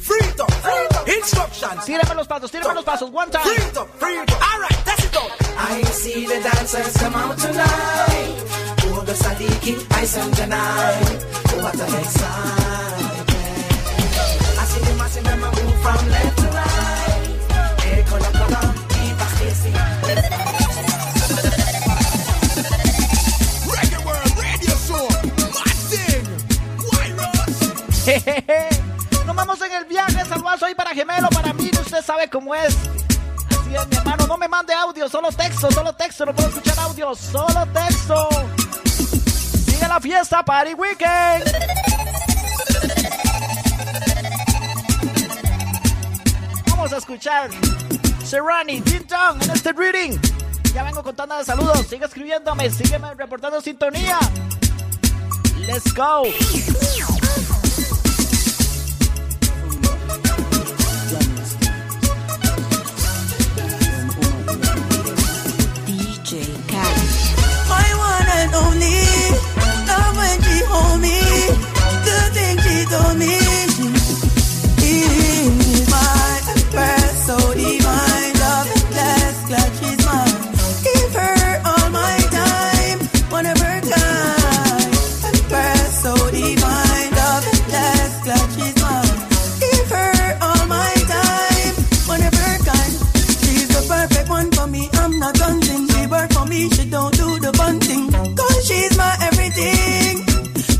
Free it up. Instructions. Tírame los pasos, tírame los pasos. One time. Free it up. Free it up. All right. That's it out. I see the dancers come out tonight. Who the Sadiki, Ice and Janai. What a excitement. I see them, I see them move from left Nos vamos en el viaje, saludazo ahí para Gemelo, para mí, usted sabe cómo es. Así es, mi hermano, no me mande audio, solo texto, solo texto, no puedo escuchar audio, solo texto. Sigue la fiesta, Party Weekend. Vamos a escuchar Serrani, Tin Tong en este reading. Ya vengo con tanda de saludos, sigue escribiéndome, sígueme reportando sintonía. Let's go. Only. Love when she hold me. The thing she told me.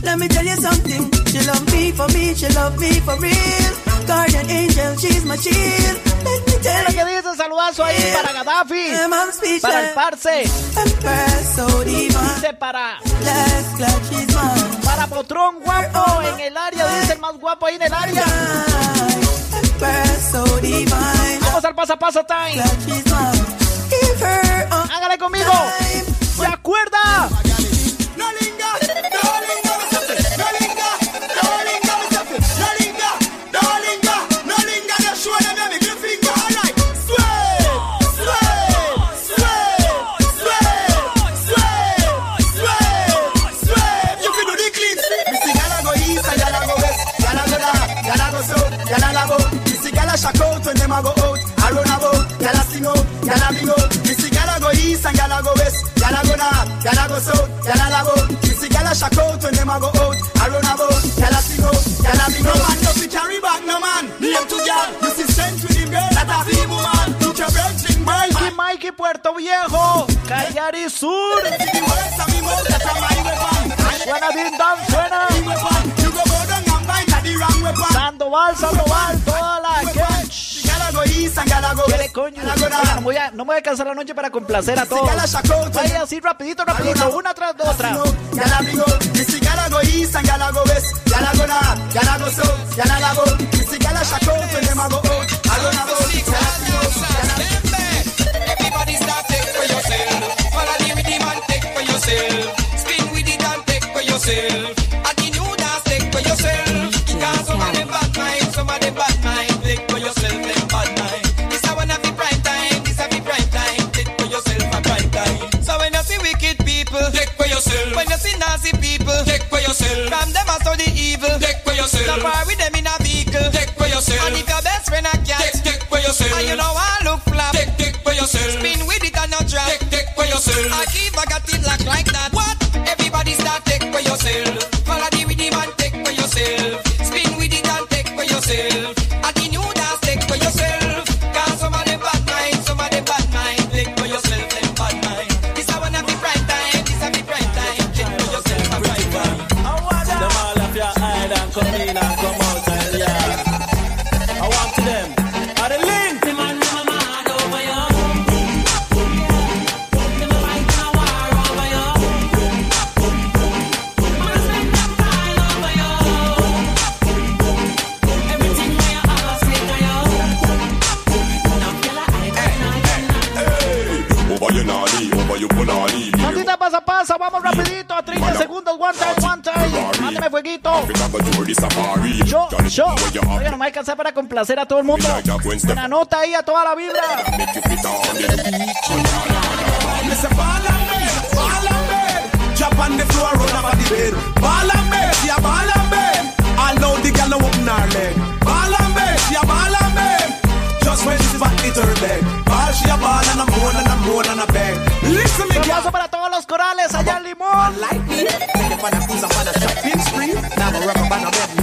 Let me tell you something. She love me for me. She love me for real. Guardian angel. She's my shield. Let me tell Lo que dice, saludazo ahí para Gaddafi, para el Parce, dice para, para Potrón guapo en el área, dice el más guapo ahí en el área. Vamos al paso a paso time. Hágale conmigo. Yalla me go. You see, yalla go east and yalla go west. Yalla go north, yalla go south, yalla la go. You see, yalla shack out when them a go out. I run a boat. Yalla see go, yalla me go. No man no fi carry back, no man. Name to gal. You see, strength with him girl that a fi woman. Put your brains boy. Mikey, Mikey, Puerto Viejo, Cagliari Sur. Buena din dan suena. Sandoval, Sandoval. No, voy a, no me voy a alcanzar la noche para complacer a todos. Vaya así rapidito, rapidito, una tras de otra. Yo, oye, no me para complacer a todo el mundo. Una nota ahí a toda la vibra. Un aplauso para todos los corales allá en Limón.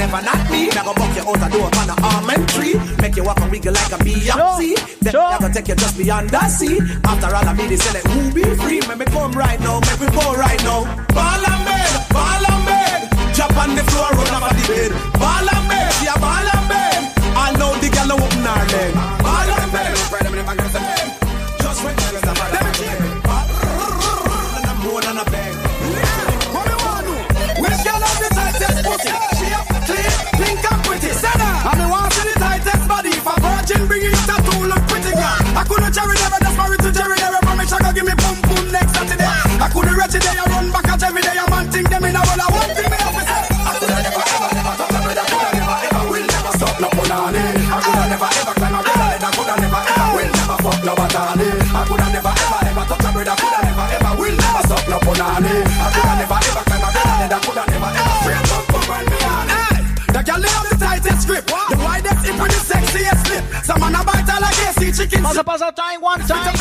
ever not me. Now go buck your out door on the almond tree. Make you walk and wiggle like a Beyonce. Sure. Then sure. I go take you just beyond the sea. After all, I be the select who be free. Make me come right now, make me go right now. Ball and bed, ball and bed. Jump on the floor, run off the bed. Ball and that script. What? The widest it with the sexiest slip. Some man a bite all like KC chicken. Vamos a pasar time one time.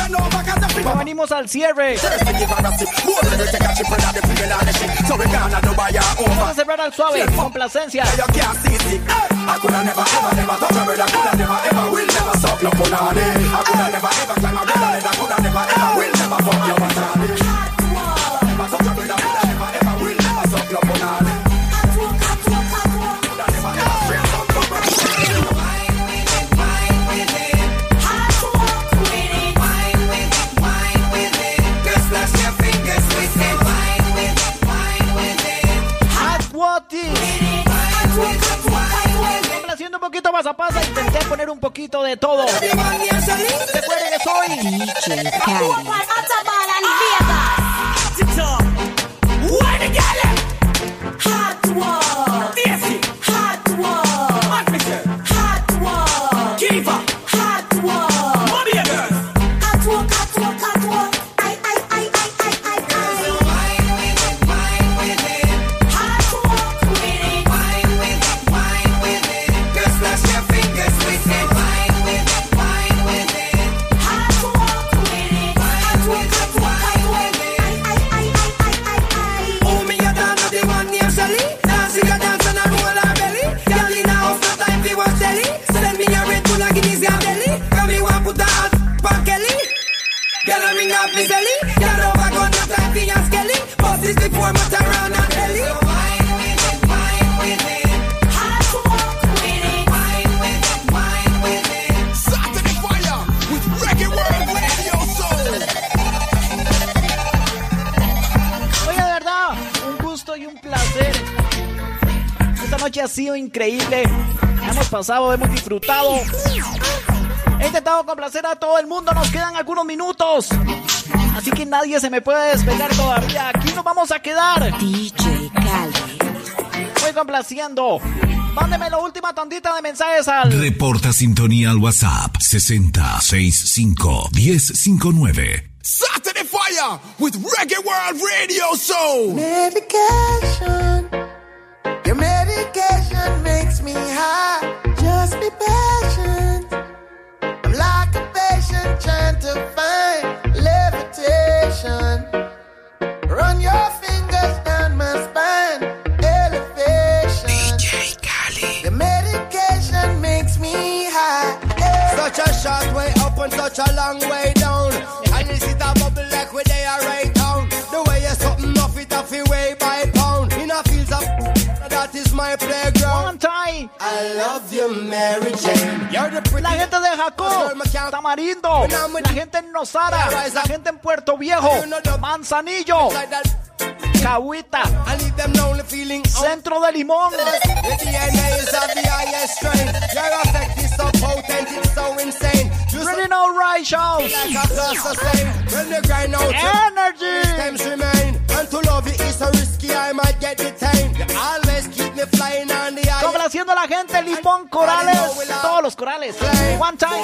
Venimos al cierre. Vamos a cerrar al suave, complacencia. pasa, pasa, intenté poner un poquito de todo. Recuerden que soy... DJ pasado, hemos disfrutado. He intentado complacer a todo el mundo. Nos quedan algunos minutos. Así que nadie se me puede despegar todavía. Aquí nos vamos a quedar. DJ Cali. Voy complaciendo. Mándeme la última tandita de mensajes al. Reporta sintonía al WhatsApp 6065 1059. Saturday Fire with Reggae World Radio Soul. Medication. Your medication makes me high. Just be patient. I'm like a patient trying to find levitation. Run your fingers down my spine. Elevation. DJ Kali. Your medication makes me high. Such a short way up and such a long way down. And this is a bubble like where they are right my playground. One time. I love you, Mary Jane. You're the pretty La gente de Jacob, Tamarindo, la gente en Nosara, la gente en Puerto Viejo, Manzanillo, Cahuita, Centro de Limón. The DNA is of the highest strain. Your effect is so potent, it's so insane. You Ready now, right shows. like a plus sustain. When you grind out Energy. Times remain. And to love you is so risky, I might get detained. You always keep Complaciendo a la gente, Corales, todos los corales. One time.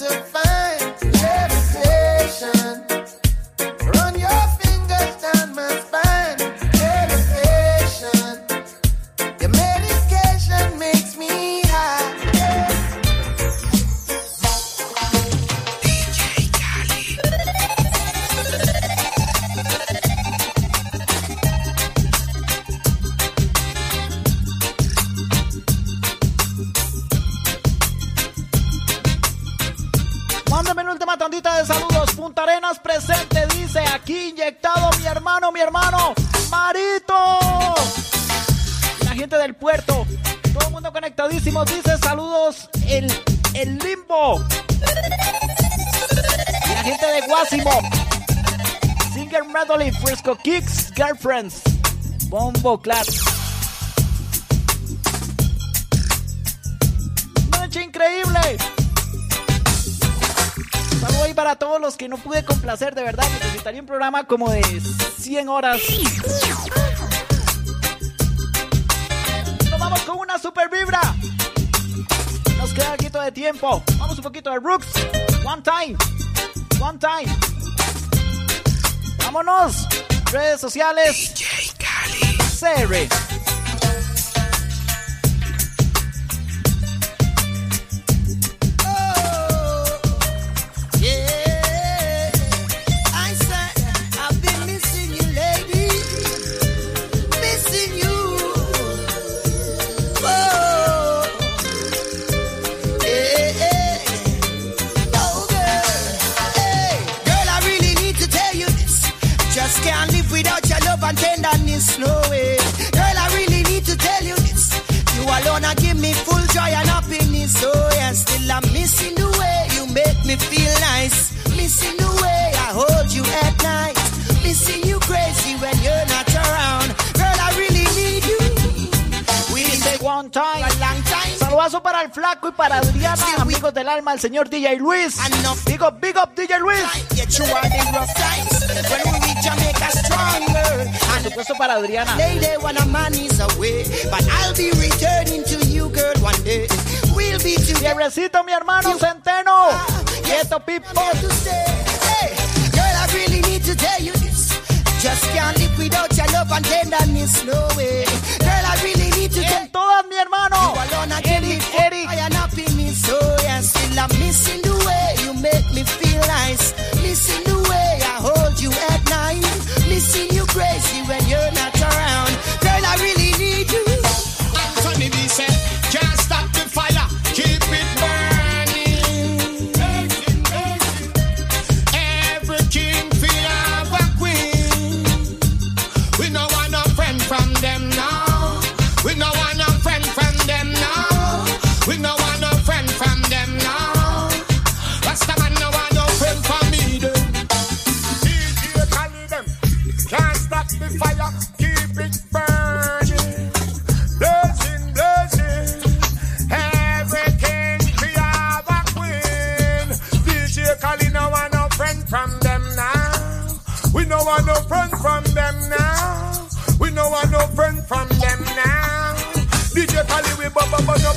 To Punta Arenas presente, dice aquí inyectado mi hermano, mi hermano, Marito. La gente del puerto, todo el mundo conectadísimo, dice saludos el, el limbo. La gente de Guásimo, Singer Medley, Fresco Kicks, Girlfriends, Bombo Clap. Noche increíble. Para todos los que no pude complacer, de verdad. Necesitaría un programa como de 100 horas. Nos vamos con una super vibra. Nos queda un poquito de tiempo. Vamos un poquito de Rooks. One time. One time. Vámonos. Redes sociales. CR. Missing the way you make me feel nice. Missing the way I hold you at night. Missing you crazy when you're not around. Girl, I really need you. We take one time. A long time. Saludazo para el flaco y para Adriana, amigos del alma, el señor DJ Luis. Big up, big up, DJ Luis. Get you out in rough times. When we Jamaica stronger. Ah, Por supuesto para Adriana. Lady, when a man is away. But I'll be returning to you, girl, one day. We'll be together. Mi hermano Centeno. Ah, Quieto, Pipo. Hey, girl, I really need to tell you this. Just can't live without your love and tenderness, no way. Girl, I really need to tell todas, mi hermano. you alone again. Eric, Eric. I am happiness, so yeah, still I'm missing the way you make me feel nice.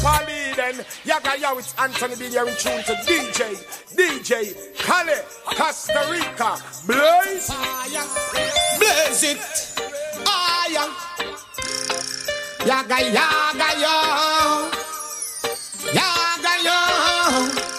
Again. Yaga yo, it's Anthony B. You're in tune to DJ, DJ, Cali, Costa Rica, Blaze. Blaze it. Aya. Yaga yaga yo. Yaga yo.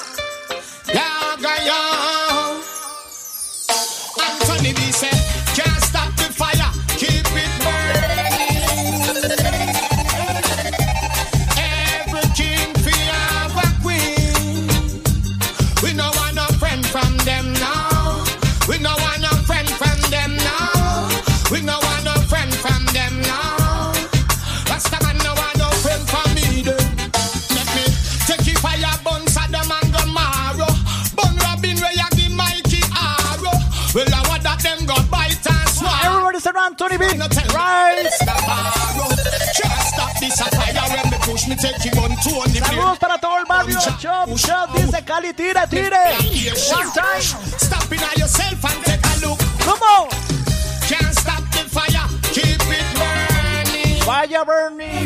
On to on the Saludos para todo el barrio. Chop, chop, dice Cali, tire, tire. One time. Stop in on yourself and take a look. Come on. Can't stop the fire, keep it burning. Fire burning.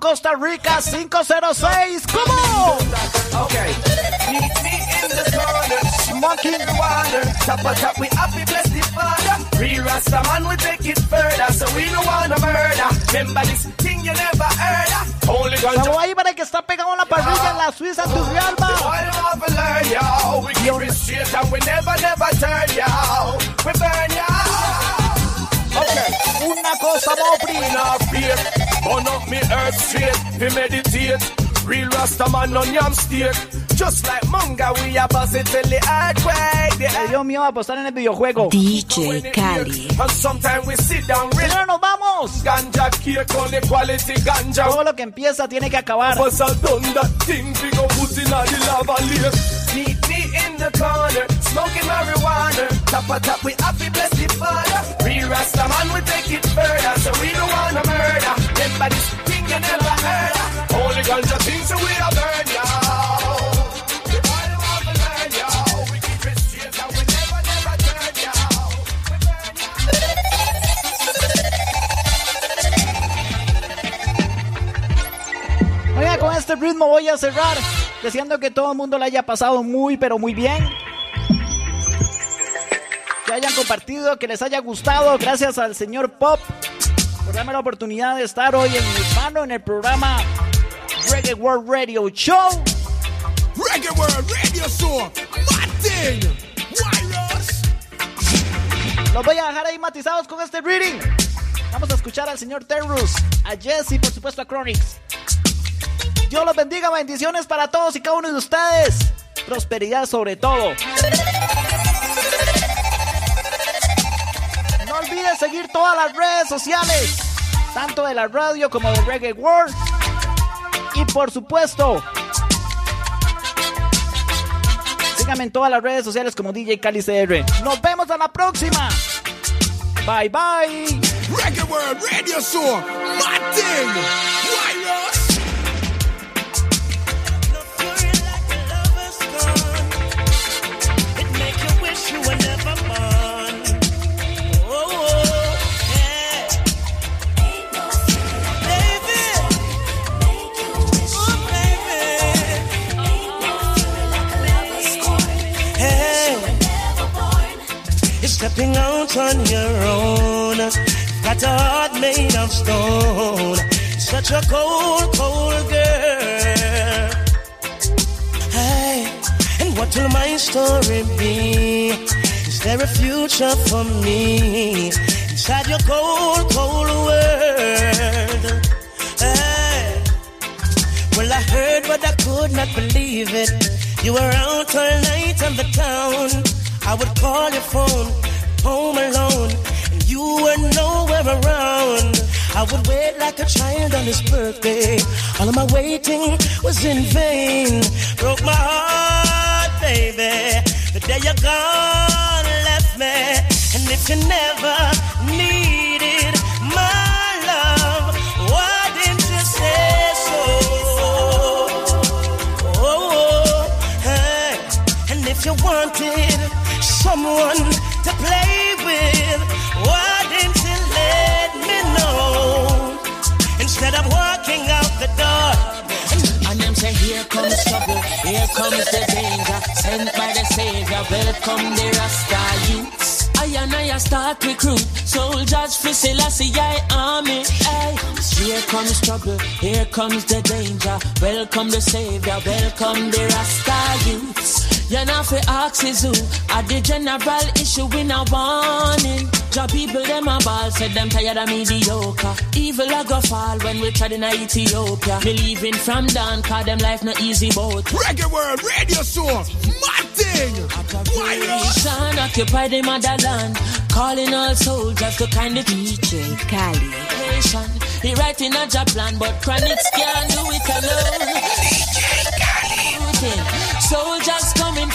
Costa Rica, 506. Come on. Okay. Meet me in the corner, smoking the water. Top of top, we happy bless the father. Real Rasta man, we take it further, so we don't wanna murder. Remember this thing you never heard ganja. Saludos ahí para el que está pegado en la parrilla en la Suiza, en Turrialba. We keep it straight and we never, never turn, yo. We burn, yo. Burn up me earth straight. We meditate. Real Rasta man on yam steak. Just like manga, we a buzz it till the earthquake. The Me dio miedo apostar en el videojuego. DJ Cali. And sometimes we sit down, nos vamos. ganja cake on the quality ganja. Todo lo que empieza tiene que acabar. Was I done that thing, we go put in all the lava lake. In the corner, smoking marijuana. Top of top, we happy bless the father. Real Rasta man, we take it further, so we don't wanna murder. Remember this thing you never heard. Only ganja things so we are burn. We. We we yo. Oiga, con este ritmo voy a cerrar deseando que todo el mundo le haya pasado muy, pero muy bien. Que hayan compartido, que les haya gustado. Gracias al señor Pop por darme la oportunidad de estar hoy en mi mano en el programa Reggae World Radio Show. Reggae World Radio Show. Martin. Wireless. Los voy a dejar ahí matizados con este reading. Vamos a escuchar al señor Terrus, a Jesse y por supuesto a Chronix. Dios los bendiga, bendiciones para todos y cada uno de ustedes. Prosperidad sobre todo. No olvides seguir todas las redes sociales, tanto de la radio como de Reggae World. Y por supuesto, síganme en todas las redes sociales como DJ Cali CR. Nos vemos a la próxima. Bye bye. Reggae World Radio Show. Martin. Wireless. Stepping out on your own. Got a heart made of stone. Such a cold, cold girl. Hey, and what will my story be? Is there a future for me inside your cold, cold world? Hey, well, I heard, but I could not believe it. You were out all night on the town. I would call your phone, home alone, and you were nowhere around. I would wait like a child on his birthday. All of my waiting was in vain. Broke my heart, baby. The day you're gone, left me. And if you never needed my love, why didn't you say so? Oh, hey. And if you wanted someone to play with. Why didn't you let me know instead of walking out the door? And them say, here comes trouble, here comes the danger. Sent by the Savior, welcome the Rasta youths. I and I start recruit soldiers for army. Here comes trouble, here comes the danger. Welcome the Savior, welcome the Rasta youths. You're not for axes who are the general issue in a warning. Job people them a ball, said them tired of mediocre. Evil a go fall when we tried in Ethiopia. Believing from down, cause them life no easy boat. Reggae World Radio Show, my thing. Nation occupy the motherland, calling all soldiers to kind of DJ Kali. nation. He writing a job plan, but chronics can't do it alone.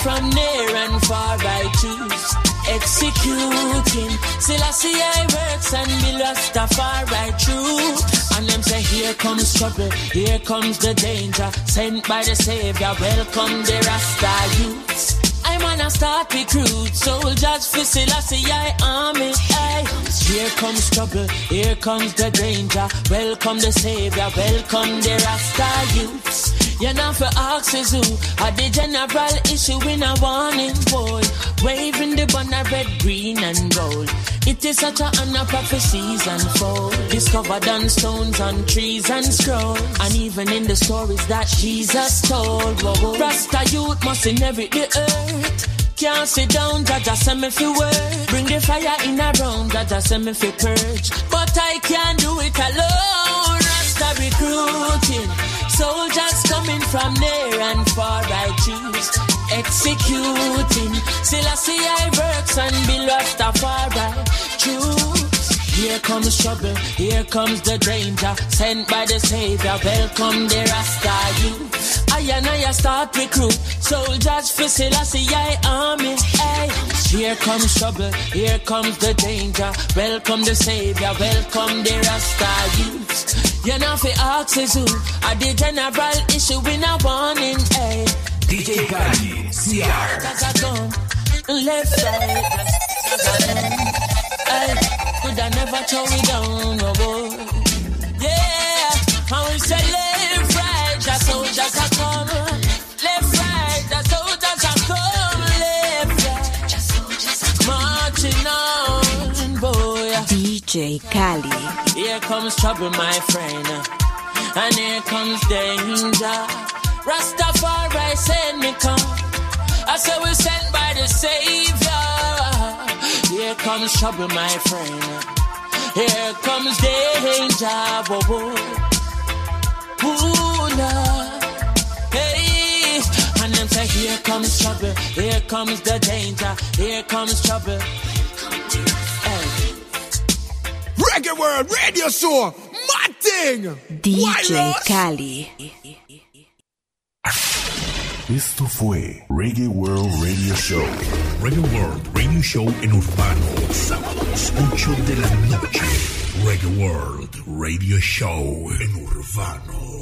From near and far, I choose. Executing, Selassie I works and be Rastafari true. And them say, here comes trouble, here comes the danger. Sent by the Savior, welcome the Rasta youths. On a start recruit, soldiers for Selassie I army. Aye. Here comes trouble, here comes the danger. Welcome the Savior, welcome the Rasta youths. You're not for axes who are the general issue in a warning boy. Waving the banner red, green and gold. It is such a honor prophecies unfold. Discovered on stones, on trees and scrolls. And even in the stories that Jesus told. Whoa, whoa. Rasta youth must inherit the earth. Can't sit down, Jaja send me fi work. Bring the fire in a room, Jaja send me fi purge. But I can't do it alone. Rasta recruiting. Soldiers coming from near and far, I choose. Executing. Selassie I works and be Rastafari. Choose. Here comes trouble, here comes the danger. Sent by the Savior, welcome the Rasta youth. I and I start recruit soldiers for Selassie I army. Ay. Here comes trouble, here comes the danger. Welcome the Savior, welcome the Rasta youth. You're not for axes who are the general issue in a warning. Ay. DJ Kali, CR. As I come, left side, I could I never throw it down, no boy. Yeah, I will say left, right, the soldiers are come. Left, right, the soldiers are come. Left, right, the soldiers are marching on, boy. DJ Kali. Here comes trouble, my friend, and here comes danger. Rastafari send me come. I say we're sent by the Savior. Here comes trouble, my friend. Here comes danger. Whoa, whoa. Ooh, Lord. Hey, and them say, here comes trouble. Here comes the danger. Here comes trouble. Hey. Reggae World Radio Show, mad thing. DJ Kali. Esto fue Reggae World Radio Show. Reggae World Radio Show en Urbano, sábados 8 de la noche. Reggae World Radio Show en Urbano.